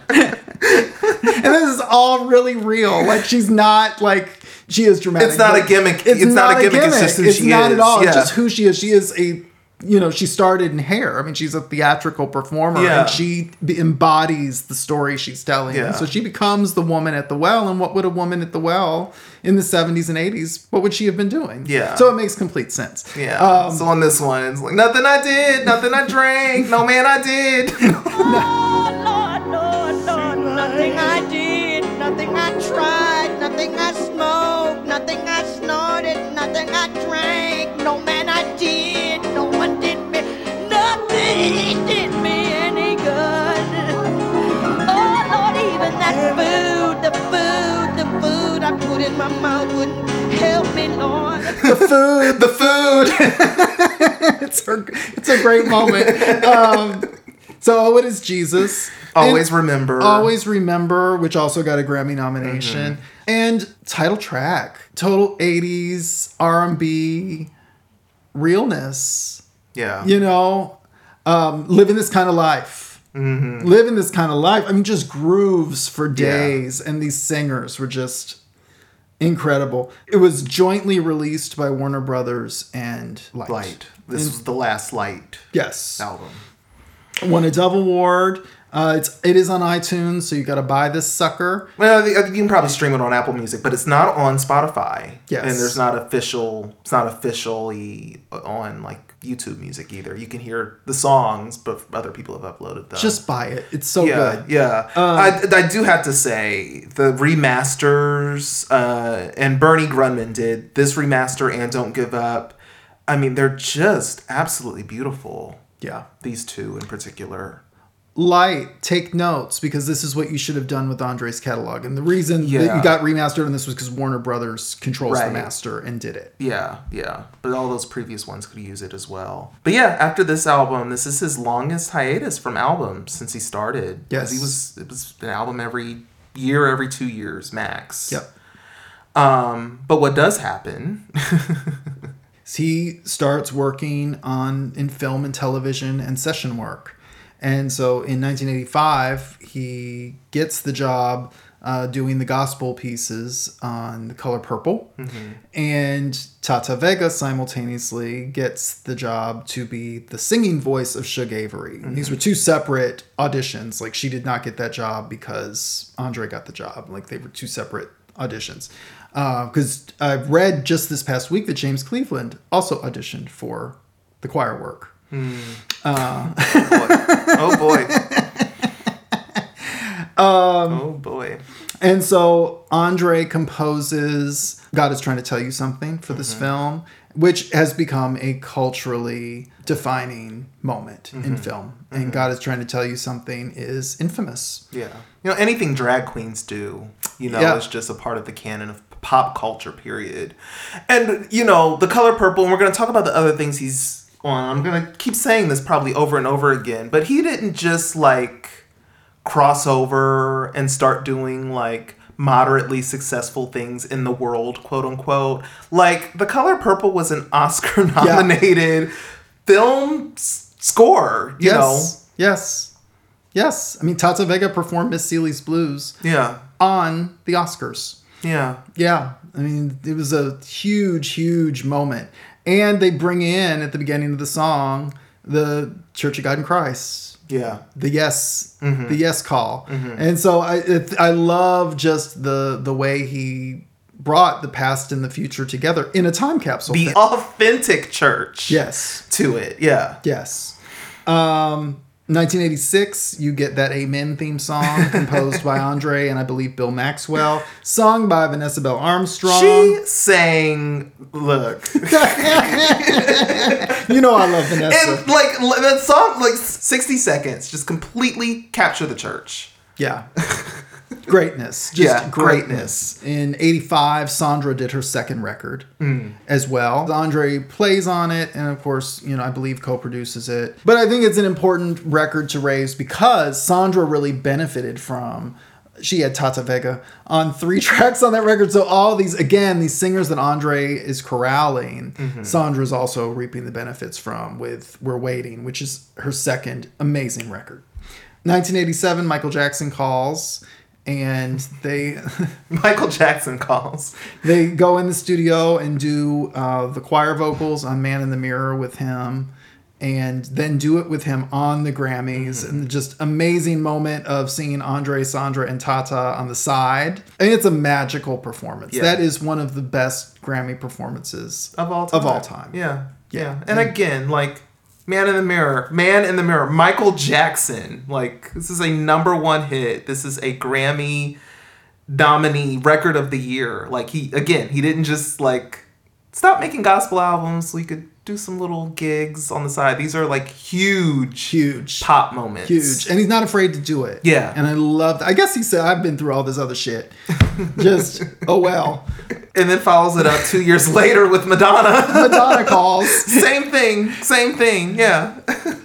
and this is all really real like she's not like she is dramatic It's not a gimmick. It's not a gimmick, it's just who it's she not is. at all Yeah. it's just who she is she is a you know she started in hair i mean she's a theatrical performer Yeah. and she embodies the story she's telling Yeah. so she becomes the woman at the well and what would a woman at the well in the 70s and 80s what would she have been doing Yeah. so it makes complete sense Yeah. um, so on this one, it's like nothing I did, nothing I drank, no man I did. Oh, Lord, Lord, Lord, nothing I did, nothing I tried, nothing I smoked, nothing I snorted, nothing I drank, nothing did me any good. Oh, Lord, even that food, the food, the food I put in my mouth wouldn't help me, Lord. the food the food. it's a, it's a great moment um, so what is jesus Always And remember. always remember which also got a grammy nomination Mm-hmm. and title track total 80s r&b realness Yeah. you know um, living this kind of life living this kind of life i mean just grooves for days and these singers were just incredible it was jointly released by warner brothers and light, Light. This was the last Light yes album. won a dove award uh, it's it is on itunes so you got to buy this sucker Well, you can probably stream it on Apple Music, but it's not on Spotify. Yes. And there's not official. It's not officially on like YouTube Music either. You can hear the songs, but other people have uploaded them. just buy it it's so yeah, good yeah. I, I do have to say the remasters uh, and Bernie Grundman did this remaster and Don't Give Up. I mean, they're just absolutely beautiful. yeah These two in particular. Light take notes because this is what you should have done with andre's catalog and the reason that Yeah. you got remastered on this was because warner brothers controls the master and did it Yeah, yeah. But all those previous ones could use it as well. But yeah, after this album, this is his longest hiatus from albums since he started. Yes. he was it was an album every year, every two years max. yep Um, but what does happen? he starts working on in film and television and session work and so in 1985 he gets the job uh, doing the gospel pieces on the color purple. Mm-hmm. And tata vega simultaneously gets the job to be the singing voice of Shug avery. These mm-hmm. were two separate auditions. Like she did not get that job because andre got the job. Like they were two separate auditions. Uh, because I've read just this past week that James Cleveland also auditioned for the choir work. Hmm. Oh boy. Oh, um, oh boy. And so Andre composes God is trying to tell you something for this mm-hmm. film. which has become a culturally defining moment in mm-hmm. film. And mm-hmm. God is trying to tell you something is infamous. Yeah. You know, anything drag queens do, you know, Yeah. is just a part of the canon of pop culture, period. And, you know, The Color Purple, and we're going to talk about the other things he's on. I'm going to keep saying this probably over and over again, but he didn't just like cross over and start doing like moderately successful things in the world, quote unquote. Like, The Color Purple was an Oscar nominated film s- score, you know? yes. Yes. Yes. I mean, Tata Vega performed Miss Celie's Blues Yeah. on the Oscars. Yeah. Yeah. I mean, it was a huge, huge moment. And they bring in at the beginning of the song the Church of God in Christ. Yeah. The yes, the yes call, and so I it, I love just the the way he brought the past and the future together in a time capsule. the thing. authentic church yes, to it. Yeah. yes. Um, 1986, you get that Amen theme song composed by Andre and I believe Bill Maxwell, sung by Vanessa Bell Armstrong. She sang, look, you know I love Vanessa. and like that song, like 60 seconds, just completely capture the church. Yeah. Greatness. Just Yeah, greatness. In 85, Sandra did her second record mm. as well. Andre plays on it, and of course, you know, I believe co produces it. But I think it's an important record to raise because Sandra really benefited from. She had Tata Vega on three tracks on that record. So, all these, again, these singers that Andre is corralling, mm-hmm. Sandra's also reaping the benefits from with We're Waiting, which is her second amazing record. 1987, Michael Jackson calls, and they Michael Jackson calls. they go in the studio and do uh, the choir vocals on "Man in the Mirror" with him, and then do it with him on the Grammys, and just amazing moment of seeing Andre, Sandra, and Tata on the side. And it's a magical performance. Yeah. That is one of the best Grammy performances Of all time. Of all time. Yeah. Yeah. Yeah. And again, like, Man in the Mirror, Man in the Mirror, Michael Jackson. Like, this is a number one hit. This is a Grammy nominee record of the year. Like, he, again, he didn't just, like, stop making gospel albums so he could do some little gigs on the side. These are, like, huge, Huge. pop moments. huge and he's not afraid to do it Yeah. and i love i guess he said i've been through all this other shit just oh well And then follows it up two years later with Madonna. madonna calls same thing, same thing. Yeah.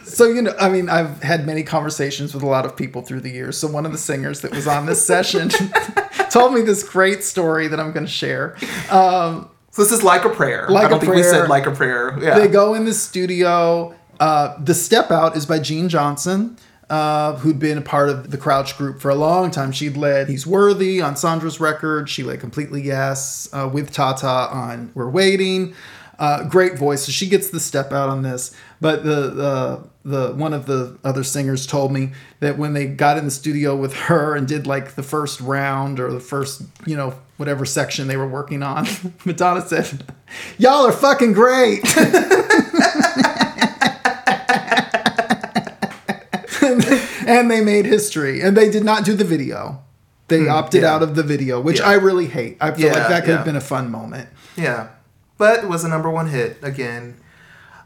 so you know i mean i've had many conversations with a lot of people through the years so one of the singers that was on this session told me this great story that i'm going to share um, So this is like a prayer. Like I don't a think we said like a prayer. Yeah. they go in the studio uh, the step out is by gene johnson uh, who'd been a part of the Crouch group for a long time. She'd led He's Worthy on Sandra's record. She led Completely Yes uh, with Tata on We're Waiting. Uh, great voice. So she gets the step out on this. But the, the the one of the other singers told me that when they got in the studio with her and did like the first round or the first you know whatever section they were working on, Madonna said, "Y'all are fucking great." and they made history. And they did not do the video. They opted Hmm, yeah. out of the video, which Yeah. I really hate. I feel Yeah, like that could have been a fun moment. Yeah. But it was a number one hit again.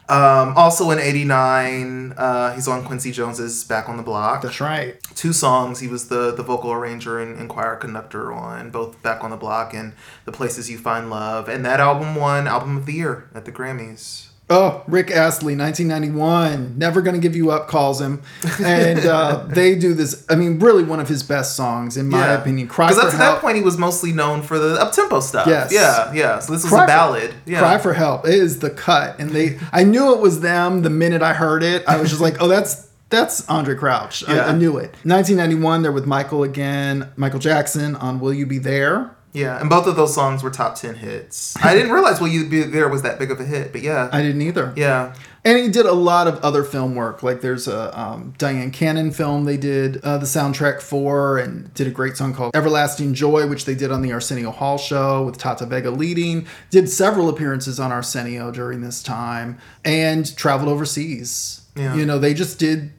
Um, also in 89, uh, he's on Quincy Jones's Back on the Block. That's right. Two songs. He was the, the vocal arranger and, and choir conductor on both Back on the Block and The Places You Find Love. And that album won Album of the Year at the Grammys. Oh, Rick Astley, 1991. Never Gonna Give You Up calls him. And uh, they do this, I mean, really one of his best songs, in my opinion. Cry Because for that's at Help. that point he was mostly known for the up tempo stuff. Yes. Yeah, yeah. So this was Cry a for- ballad. yeah. Cry for Help. is the cut. And they, I knew it was them the minute I heard it. I was just like, oh, that's. That's Andre Crouch. I, I knew it. 1991, they're with Michael again, Michael Jackson on Will You Be There? Yeah, and both of those songs were top 10 hits. I didn't realize Will You Be There was that big of a hit, but yeah. I didn't either. yeah. And he did a lot of other film work. Like there's a um, Dyan Cannon film they did uh, the soundtrack for, and did a great song called Everlasting Joy, which they did on the Arsenio Hall show with Tata Vega leading. Did several appearances on Arsenio during this time, and traveled overseas. Yeah. You know, they just did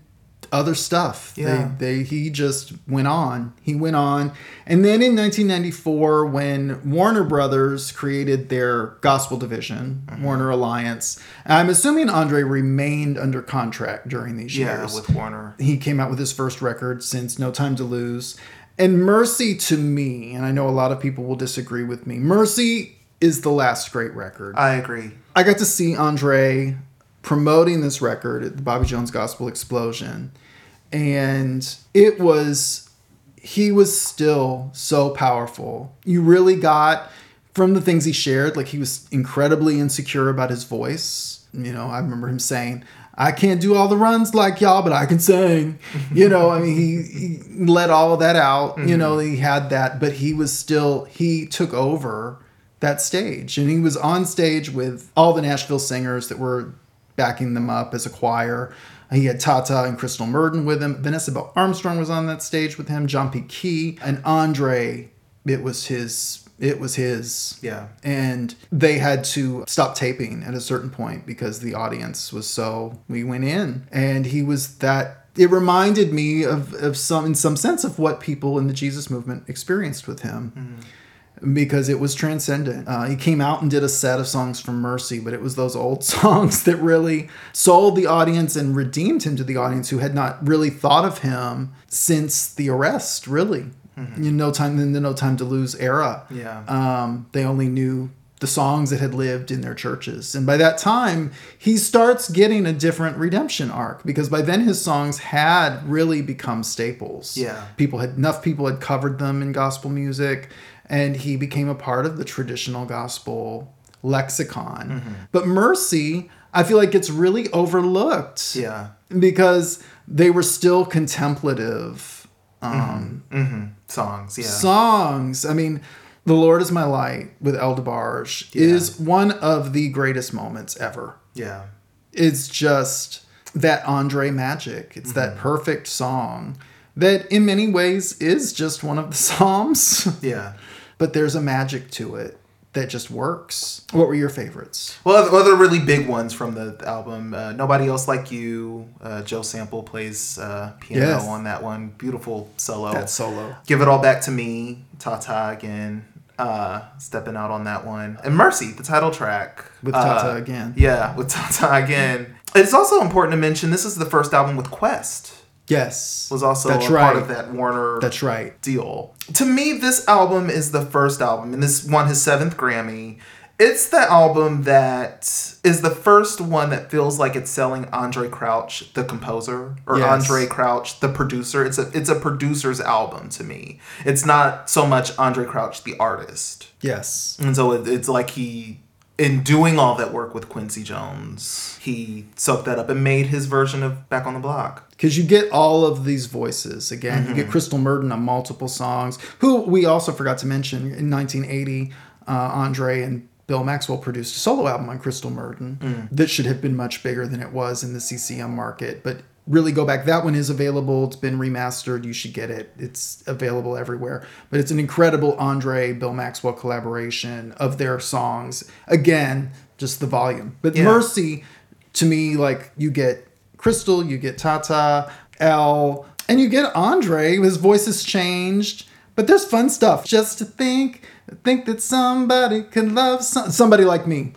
other stuff. Yeah. They, they he just went on. He went on. And then in 1994 when Warner Brothers created their gospel division, Mm-hmm. Warner Alliance, I'm assuming Andre remained under contract during these Yeah, years. with Warner. he came out with his first record since No Time to Lose. And Mercy to me, and I know a lot of people will disagree with me, Mercy is the last great record. I agree. I got to see Andre promoting this record at the Bobby Jones Gospel Explosion. And it was, he was still so powerful. You really got from the things he shared, like he was incredibly insecure about his voice. You know, I remember him saying, I can't do all the runs like y'all, but I can sing. You know, I mean, he, he let all of that out. You know, mm-hmm. he had that, but he was still, he took over that stage. And he was on stage with all the Nashville singers that were backing them up as a choir. He had Tata and Kristle Murden with him. Vanessa Bell Armstrong was on that stage with him. John P. Kee and Andre. It was his. It was his. Yeah. And they had to stop taping at a certain point because the audience was so. We went in, and he was that. It reminded me of, of some, in some sense, of what people in the Jesus movement experienced with him mm-hmm. Because it was transcendent. Uh, he came out and did a set of songs from Mercy, but it was those old songs that really sold the audience and redeemed him to the audience who had not really thought of him since the arrest, really. You know, no time in the No Time to Lose era. Yeah. Um, they only knew the songs that had lived in their churches. And by that time, he starts getting a different redemption arc because by then his songs had really become staples. Yeah. People had enough people had covered them in gospel music and he became a part of the traditional gospel lexicon. Mm-hmm. But Mercy, I feel like gets really overlooked Yeah. because they were still contemplative um, Songs. Yeah. songs. I mean, The Lord is My Light with El DeBarge Yeah. is one of the greatest moments ever. yeah. It's just that Andre magic. It's that Mm-hmm. perfect song that, in many ways, is just one of the Psalms, Yeah. But there's a magic to it that just works. What were your favorites? Well, other- really big ones from the album. Uh, Nobody Else Like You. Uh, Joe Sample plays uh, piano Yes. on that one. Beautiful solo. That solo. Give It All Back to Me. Tata again. Uh, stepping out on that one. And Mercy, the title track. With Uh, Tata again. Yeah, with Tata again. It's also important to mention this is the first album with Quest. Yes. Was also That's a right. part of that Warner That's right. deal. To me, this album is the first album, and this won his seventh Grammy. It's the album that is the first one that feels like it's selling Andre Crouch, the composer, or Yes. Andre Crouch, the producer. It's a it's a producer's album to me. It's not so much Andre Crouch, the artist. Yes. And so it, it's like he, in doing all that work with Quincy Jones, he soaked that up and made his version of Back on the Block. because you get all of these voices again. You Mm-hmm. get Kristle Murden on multiple songs, who we also forgot to mention in 1980. Uh, Andre and Bill Maxwell produced a solo album on Kristle Murden Mm. that should have been much bigger than it was in the CCM market, but. Really go back. That one is available. It's been remastered. You should get it. It's available everywhere. But it's an incredible Andre Bill Maxwell collaboration of their songs. Again, just the volume. But Yeah. Mercy, to me, like you get Kristle, you get Tata, L, and you get Andre. His voice has changed, but there's fun stuff. Just to think, think that somebody can love some, somebody like me.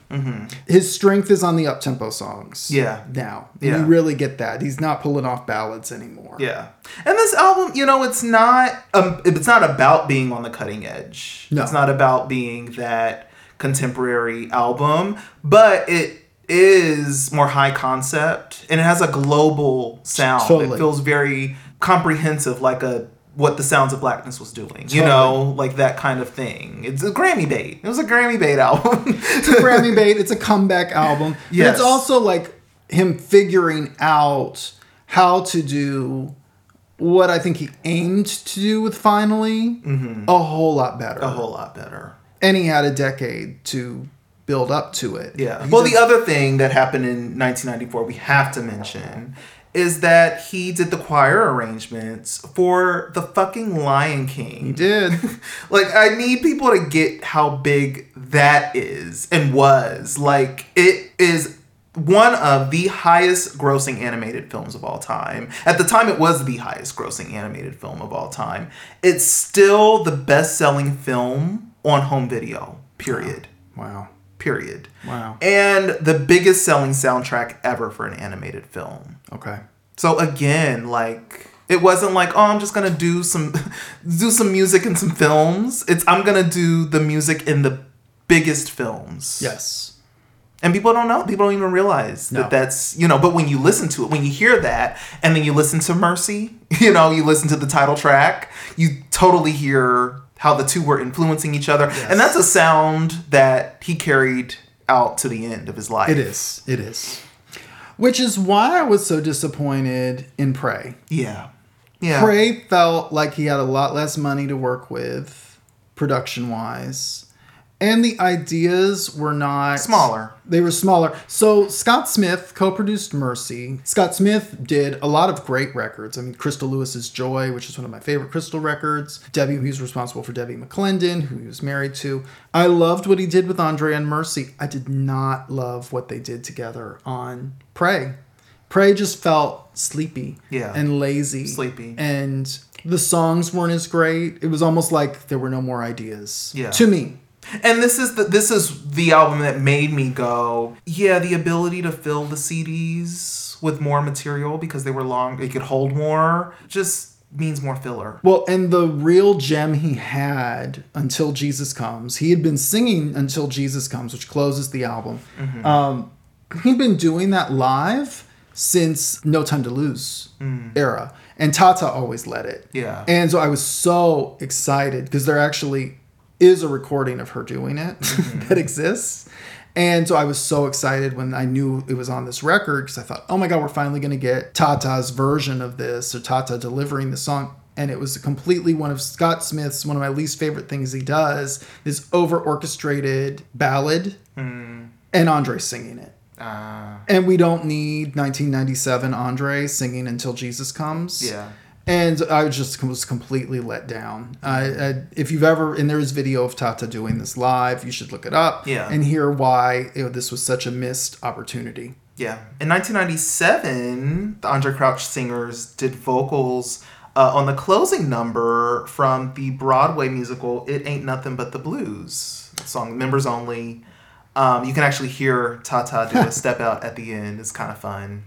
His strength is on the up tempo songs. Mm-hmm. Yeah. now Yeah. you really get that. He's not pulling off ballads anymore. Yeah, and this album, you know, it's not um, it's not about being on the cutting edge. No. It's not about being that contemporary album, but it is more high concept and it has a global sound. Totally. It feels very comprehensive, like a what the Sounds of Blackness was doing. You Totally. know, like that kind of thing. It's a Grammy bait. It was a Grammy bait album. It's a Grammy bait. It's a comeback album. But Yes. it's also like him figuring out how to do what I think he aimed to do with Finally a whole lot better. Mm-hmm. a whole lot better. and he had a decade to build up to it. Yeah. He well, just- the other thing that happened in 1994 we have to mention is that he did the choir arrangements for the fucking Lion King. he did. like I need people to get how big that is and was. Like it is one of the highest grossing animated films of all time. At the time, it was the highest grossing animated film of all time. It's still the best selling film on home video, period. Wow. Period. Wow. And the biggest selling soundtrack ever for an animated film. Okay. So again, like it wasn't like, oh, I'm just gonna do some do some music and some films. It's I'm gonna do the music in the biggest films. Yes. And people don't know. People don't even realize No. that that's, you know, but when you listen to it, when you hear that, and then you listen to Mercy, you know, you listen to the title track, you totally hear how the two were influencing each other. yes. And that's a sound that he carried out to the end of his life. It is. It is. Which is why I was so disappointed in Pray. Yeah. Yeah. Pray felt like he had a lot less money to work with, production wise. And the ideas were not Smaller. They were smaller. So Scott Smith co-produced Mercy. Scott Smith did a lot of great records. I mean, Crystal Lewis's Joy, which is one of my favorite Crystal records. Debbie, he's responsible for Debbie McClendon, who he was married to. I loved what he did with Andre and Mercy. I did not love what they did together on Pray. Prey just felt sleepy Yeah. and lazy. Sleepy. And the songs weren't as great. It was almost like there were no more ideas. Yeah. To me. And this is the this is the album that made me go, yeah, the ability to fill the CDs with more material because they were long, it could hold more, just means more filler. Well, and the real gem he had until Jesus comes, he had been singing until Jesus comes, which closes the album. Um, he'd been doing that live since No Time to Lose era, and Tata always led it. Yeah. and so I was so excited because they're actually is a recording of her doing it that exists. And so I was so excited when I knew it was on this record because I thought, oh my God, we're finally going to get Tata's version of this or Tata delivering the song. And it was completely one of Scott Smith's, one of my least favorite things he does, this over orchestrated ballad and Andre singing it. Uh, And we don't need 1997 Andre singing until Jesus comes. yeah. And I just was completely let down. I, I, if you've ever, and there is video of Tata doing this live, you should look it up Yeah. and hear why you know, this was such a missed opportunity. Yeah. In 1997, the Andre Crouch singers did vocals uh, on the closing number from the Broadway musical It Ain't Nothing But the Blues song, members only. Um, you can actually hear Tata do a step out at the end. It's kind of fun.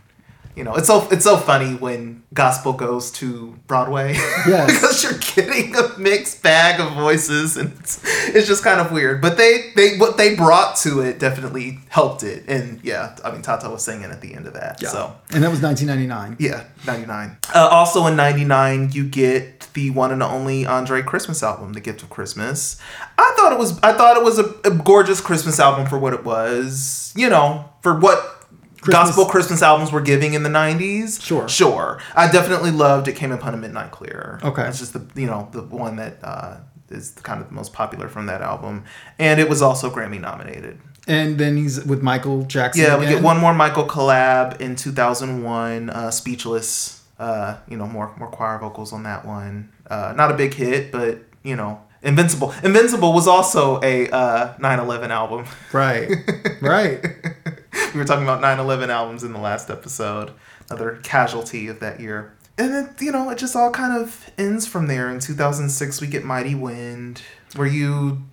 You know, it's so it's so funny when gospel goes to Broadway. Yes. because you're getting a mixed bag of voices, and it's, it's just kind of weird. But they they what they brought to it definitely helped it. And yeah, I mean Tata was singing at the end of that. So And that was 1999. yeah, 99. Uh, also in 99, you get the one and only Andre Christmas album, The Gift of Christmas. I thought it was I thought it was a, a gorgeous Christmas album for what it was. You know, for what Christmas- gospel Christmas albums were giving in the 90s. Sure. Sure. I definitely loved It Came Upon a Midnight Clear. Okay. It's just the, you know, the one that uh, is kind of the most popular from that album. And it was also Grammy nominated. And then he's with Michael Jackson. Yeah, we get one more Michael collab in 2001, uh, Speechless. Uh, you know, more more choir vocals on that one. Uh, not a big hit, but you know, Invincible. Invincible was also a uh, 9/11 album. Right. Right. We were talking about 9/11 albums in the last episode. Another casualty of that year. And then you know, it just all kind of ends from there. In 2006, we get Mighty Wind, where you,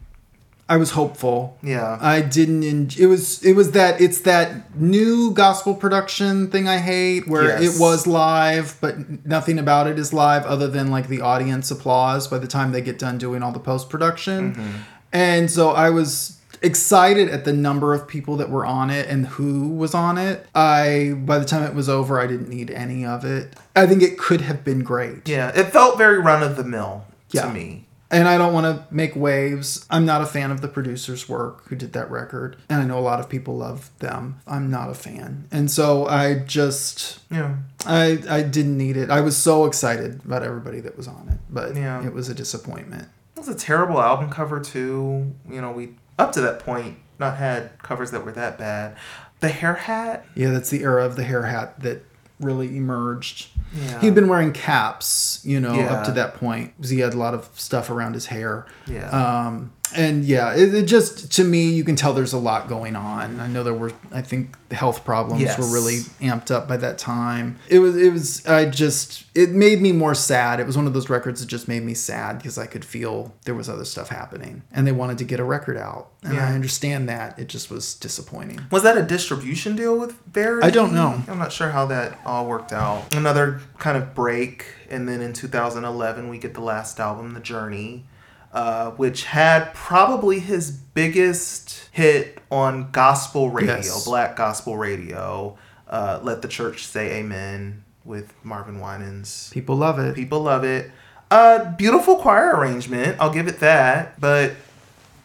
I was hopeful. yeah, I didn't. En- it was. It was that. It's that new gospel production thing I hate, where Yes. it was live, but nothing about it is live other than like the audience applause by the time they get done doing all the post production. Mm-hmm. And so I was excited at the number of people that were on it and who was on it. I by the time it was over, I didn't need any of it. I think it could have been great. yeah. It felt very run of the mill Yeah. to me. And I don't want to make waves. I'm not a fan of the producer's work who did that record. And I know a lot of people love them. I'm not a fan. And so I just Yeah. I I didn't need it. I was so excited about everybody that was on it, but Yeah. it was a disappointment. It was a terrible album cover too. You know, we up to that point not had covers that were that bad. The hair hat. Yeah, that's the era of the hair hat that really emerged. Yeah. He'd been wearing caps, you know, Yeah. up to that point because he had a lot of stuff around his hair. Yeah. Um, and yeah, it, it just to me, you can tell there's a lot going on. I know there were, I think, health problems Yes. were really amped up by that time. It was, it was, I just, it made me more sad. It was one of those records that just made me sad because I could feel there was other stuff happening, and they wanted to get a record out, and Yeah. I understand that. It just was disappointing. Was that a distribution deal with Verity? I don't know. I'm not sure how that all worked out. Another kind of break, and then in 2011 we get the last album, The Journey, uh, which had probably his biggest hit on gospel radio, Yes. black gospel radio. Uh, Let the Church Say Amen with Marvin Winans. People love it. People love it. Uh, beautiful choir arrangement. I'll give it that, but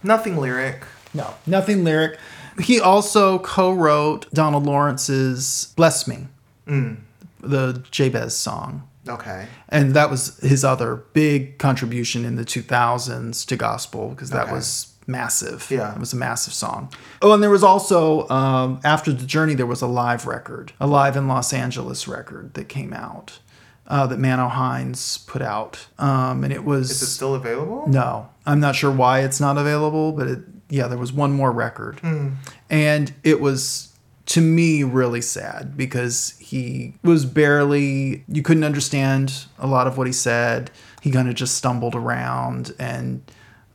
nothing lyric. No, nothing lyric. He also co-wrote Donald Lawrence's "Bless Me," the Jabez song. Okay. and that was his other big contribution in the 2000s to gospel because that Okay. was massive Yeah. it was a massive song oh and there was also um, after the journey there was a live record a live in los angeles record that came out uh, that mano hines put out um, and it was Is it still available? no, I'm not sure why it's not available, but it, yeah, there was one more record, and it was to me really sad because he was barely. You couldn't understand a lot of what he said. He kind of just stumbled around, and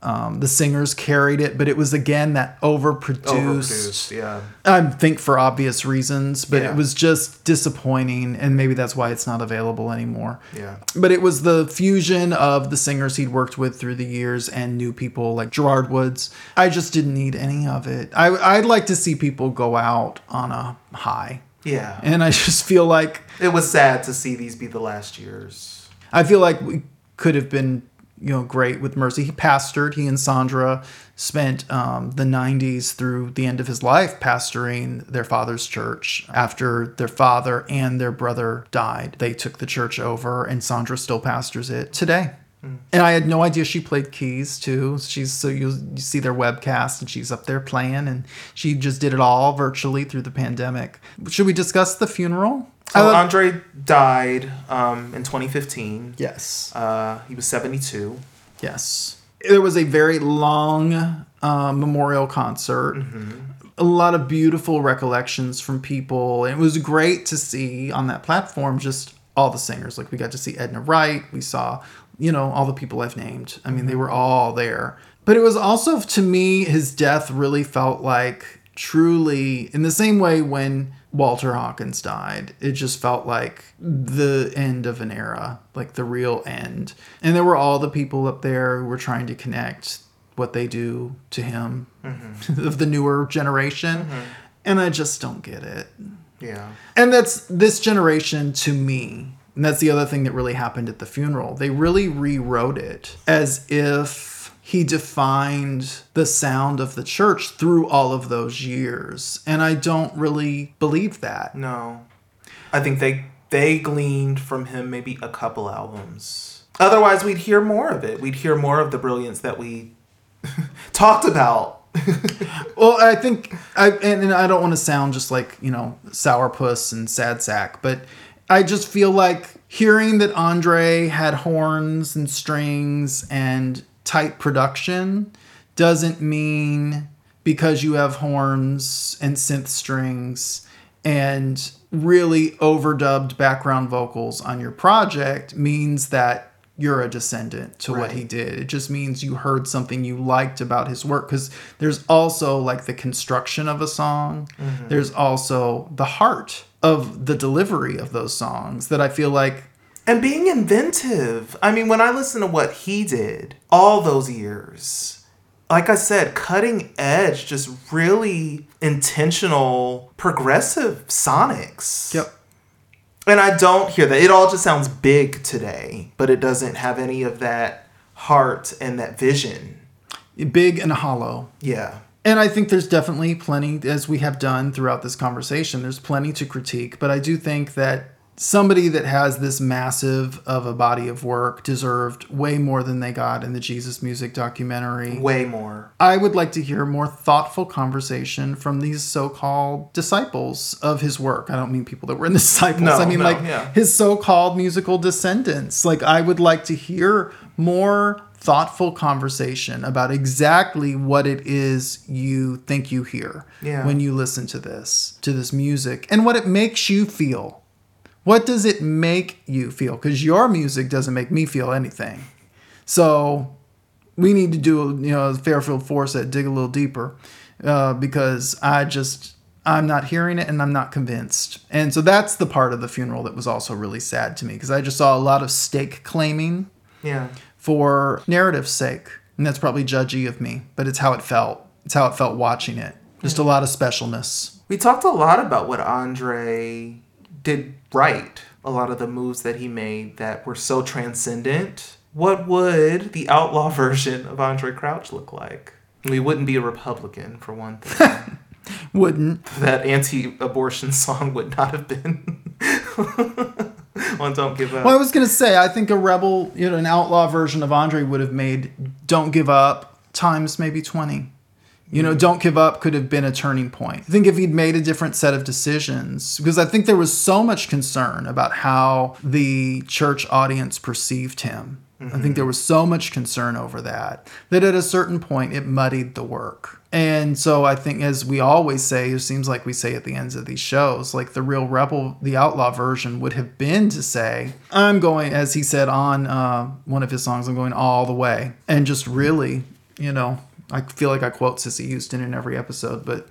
um, the singers carried it, but it was again that overproduced. Overproduced, yeah. I think for obvious reasons, but Yeah. it was just disappointing, and maybe that's why it's not available anymore. Yeah. But it was the fusion of the singers he'd worked with through the years and new people like Gerard Woods. I just didn't need any of it. I, I'd like to see people go out on a high. Yeah. And I just feel like It was sad to see these be the last years. I feel like we could have been, you know, great with Mercy. He pastored. He and Sandra spent um, the '90s through the end of his life pastoring their father's church. After their father and their brother died, they took the church over, and Sandra still pastors it today. And I had no idea she played keys too. She's so you, you see their webcast and she's up there playing, and she just did it all virtually through the pandemic. Should we discuss the funeral? So Uh, Andre died um, in 2015. yes. Uh, he was 72. Yes. There was a very long uh, memorial concert. A lot of beautiful recollections from people. And it was great to see on that platform just all the singers. Like we got to see Edna Wright. We saw, you know, all the people I've named. I mean, they were all there. But it was also, to me, his death really felt like truly, in the same way when Walter Hawkins died, it just felt like the end of an era, like the real end. And there were all the people up there who were trying to connect what they do to him mm-hmm. of the newer generation. Mm-hmm. And I just don't get it. Yeah. And that's this generation to me. And that's the other thing that really happened at the funeral. They really rewrote it as if he defined the sound of the church through all of those years. And I don't really believe that. No. I think they they gleaned from him maybe a couple albums. Otherwise, we'd hear more of it. We'd hear more of the brilliance that we talked about. Well, I think I and, and I don't want to sound just like you know sourpuss and sad sack, but I just feel like hearing that Andre had horns and strings and tight production doesn't mean because you have horns and synth strings and really overdubbed background vocals on your project means that you're a descendant to what he did. It just means you heard something you liked about his work because there's also like the construction of a song. Mm-hmm. There's also the heart of the delivery of those songs that I feel like and being inventive. I mean, when I listen to what he did all those years, like I said, cutting edge, just really intentional, progressive sonics. Yep. And I don't hear that. It all just sounds big today, but it doesn't have any of that heart and that vision. big and hollow. Yeah. And I think there's definitely plenty, as we have done throughout this conversation, there's plenty to critique. But I do think that somebody that has this massive of a body of work deserved way more than they got in the Jesus Music documentary. Way more. I would like to hear more thoughtful conversation from these so-called disciples of his work. I don't mean people that were in the disciples. No, I mean no, like yeah. his so-called musical descendants. Like I would like to hear more thoughtful conversation about exactly what it is you think you hear Yeah. when you listen to this, to this music and what it makes you feel. What does it make you feel? Cuz your music doesn't make me feel anything. So we need to do you know Fairfield Four's that dig a little deeper uh, because I just I'm not hearing it and I'm not convinced. And so that's the part of the funeral that was also really sad to me because I just saw a lot of stake claiming Yeah. for narrative's sake. And that's probably judgy of me, but it's how it felt. It's how it felt watching it. Just a lot of specialness. We talked a lot about what Andre did right. A lot of the moves that he made that were so transcendent. What would the outlaw version of Andre Crouch look like? We wouldn't be a Republican, for one thing. Wouldn't. that anti abortion song would not have been on Don't Give Up. Well, I was gonna say, I think a rebel, you know, an outlaw version of Andre would have made "Don't Give Up" times maybe twenty. You know, "Don't Give Up" could have been a turning point. I think if he'd made a different set of decisions, because I think there was so much concern about how the church audience perceived him. I think there was so much concern over that that at a certain point it muddied the work. And so I think, as we always say, it seems like we say at the ends of these shows, like the real rebel, the outlaw version would have been to say, I'm going, as he said on uh, one of his songs, I'm going all the way. And just really, you know, I feel like I quote Cissy Houston in every episode, but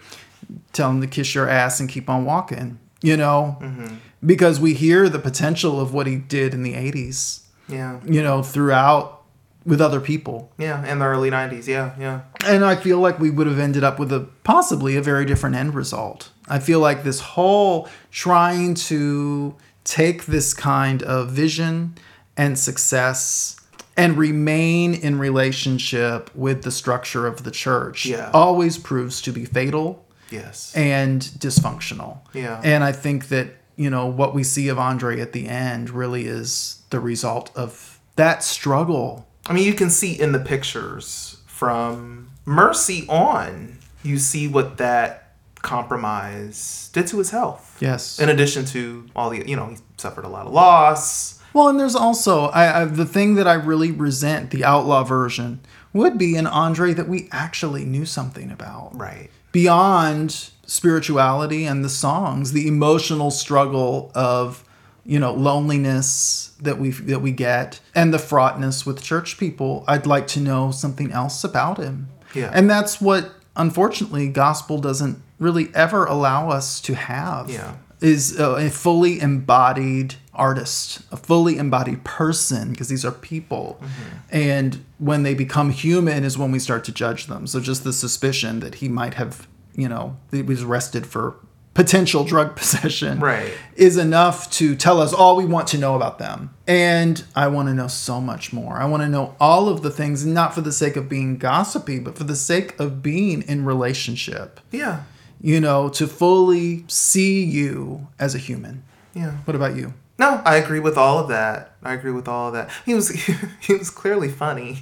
tell him to kiss your ass and keep on walking, you know, mm-hmm. because we hear the potential of what he did in the 80s, yeah. you know, throughout with other people. Yeah. In the early 90s. Yeah. Yeah. And I feel like we would have ended up with a possibly a very different end result. I feel like this whole trying to take this kind of vision and success and remain in relationship with the structure of the church Yeah. always proves to be fatal Yes. and dysfunctional. Yeah. And I think that, you know, what we see of Andre at the end really is the result of that struggle. I mean, you can see in the pictures from Mercy on, you see what that compromise did to his health. Yes. In addition to all the, you know, he suffered a lot of loss. Well, and there's also I, I the thing that I really resent the outlaw version would be an Andre that we actually knew something about. Right. Beyond spirituality and the songs, the emotional struggle of you know loneliness that we that we get and the fraughtness with church people. I'd like to know something else about him. Yeah. And that's what unfortunately gospel doesn't really ever allow us to have Yeah. is a, a fully embodied artist, a fully embodied person, because these are people. Mm-hmm. And when they become human is when we start to judge them. So just the suspicion that he might have, you know, he was arrested for potential drug possession Right. is enough to tell us all we want to know about them. And I want to know so much more. I want to know all of the things, not for the sake of being gossipy, but for the sake of being in relationship Yeah. you know, to fully see you as a human. Yeah. What about you? No, I agree with all of that. I agree with all of that. He was he was clearly funny.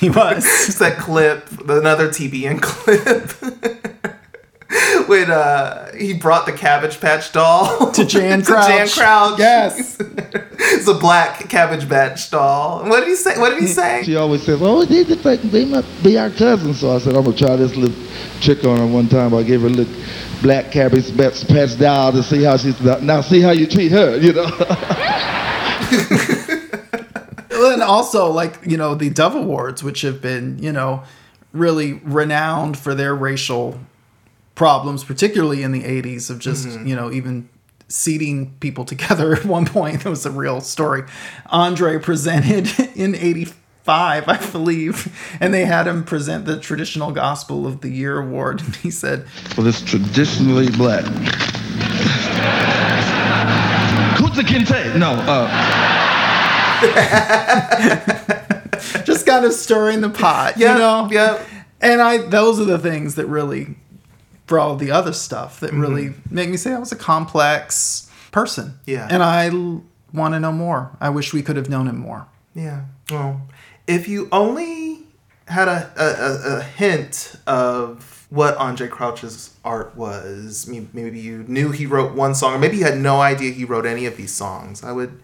He was. It's that clip, another TBN clip. when uh, he brought the Cabbage Patch doll To Jan Crouch. to Jan Crouch. Yes. it's a black Cabbage Patch doll. What did he say? What did he say? She always says, "Oh, they the fact they might be our cousins." So I said, "I'm gonna try this little trick on her." One time, I gave her a little black cabbage pets, patch doll to see how she's now. See how you treat her, you know. And also, like, you know, the Dove Awards, which have been, you know, really renowned for their racial problems, particularly in the 80s, of just, mm-hmm. you know, even seating people together at one point. That was a real story. Andre presented in 85, I believe, and they had him present the Traditional Gospel of the Year award. And he said, For this traditionally black. Kunta Kinte. No. Uh, just kind of stirring the pot, Yeah, you know? yeah. And I those are the things that really for all the other stuff that really Mm-hmm. make me say I was a complex person. Yeah. And I want to know more. I wish we could have known him more. Yeah. Well, if you only had a, a, a, hint of what Andre Crouch's art was, maybe you knew he wrote one song, or maybe you had no idea he wrote any of these songs, I would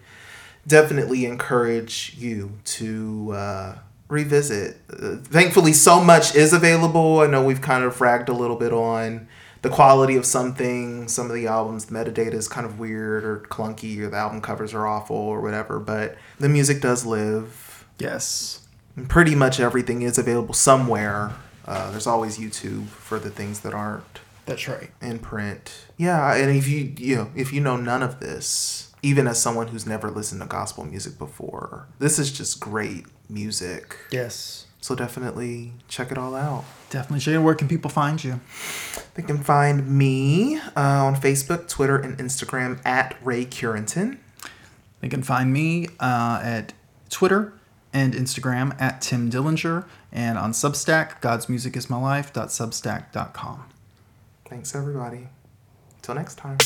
definitely encourage you to uh, revisit. Uh, thankfully, so much is available. I know we've kind of ragged a little bit on the quality of some things. Some of the albums, the metadata is kind of weird or clunky, or the album covers are awful or whatever, but the music does live. Yes. And pretty much everything is available somewhere. Uh, there's always YouTube for the things that aren't That's right. in print. Yeah, and if you you know if you know none of this, even as someone who's never listened to gospel music before, this is just great music. Yes. So definitely check it all out. Definitely. Jay, where can people find you? They can find me uh, on Facebook, Twitter, and Instagram at Ray Curenton. They can find me uh, at Twitter and Instagram at Tim Dillinger and on Substack, God's Music Is My godsmusicismylife.substack.com. Thanks everybody. Till next time.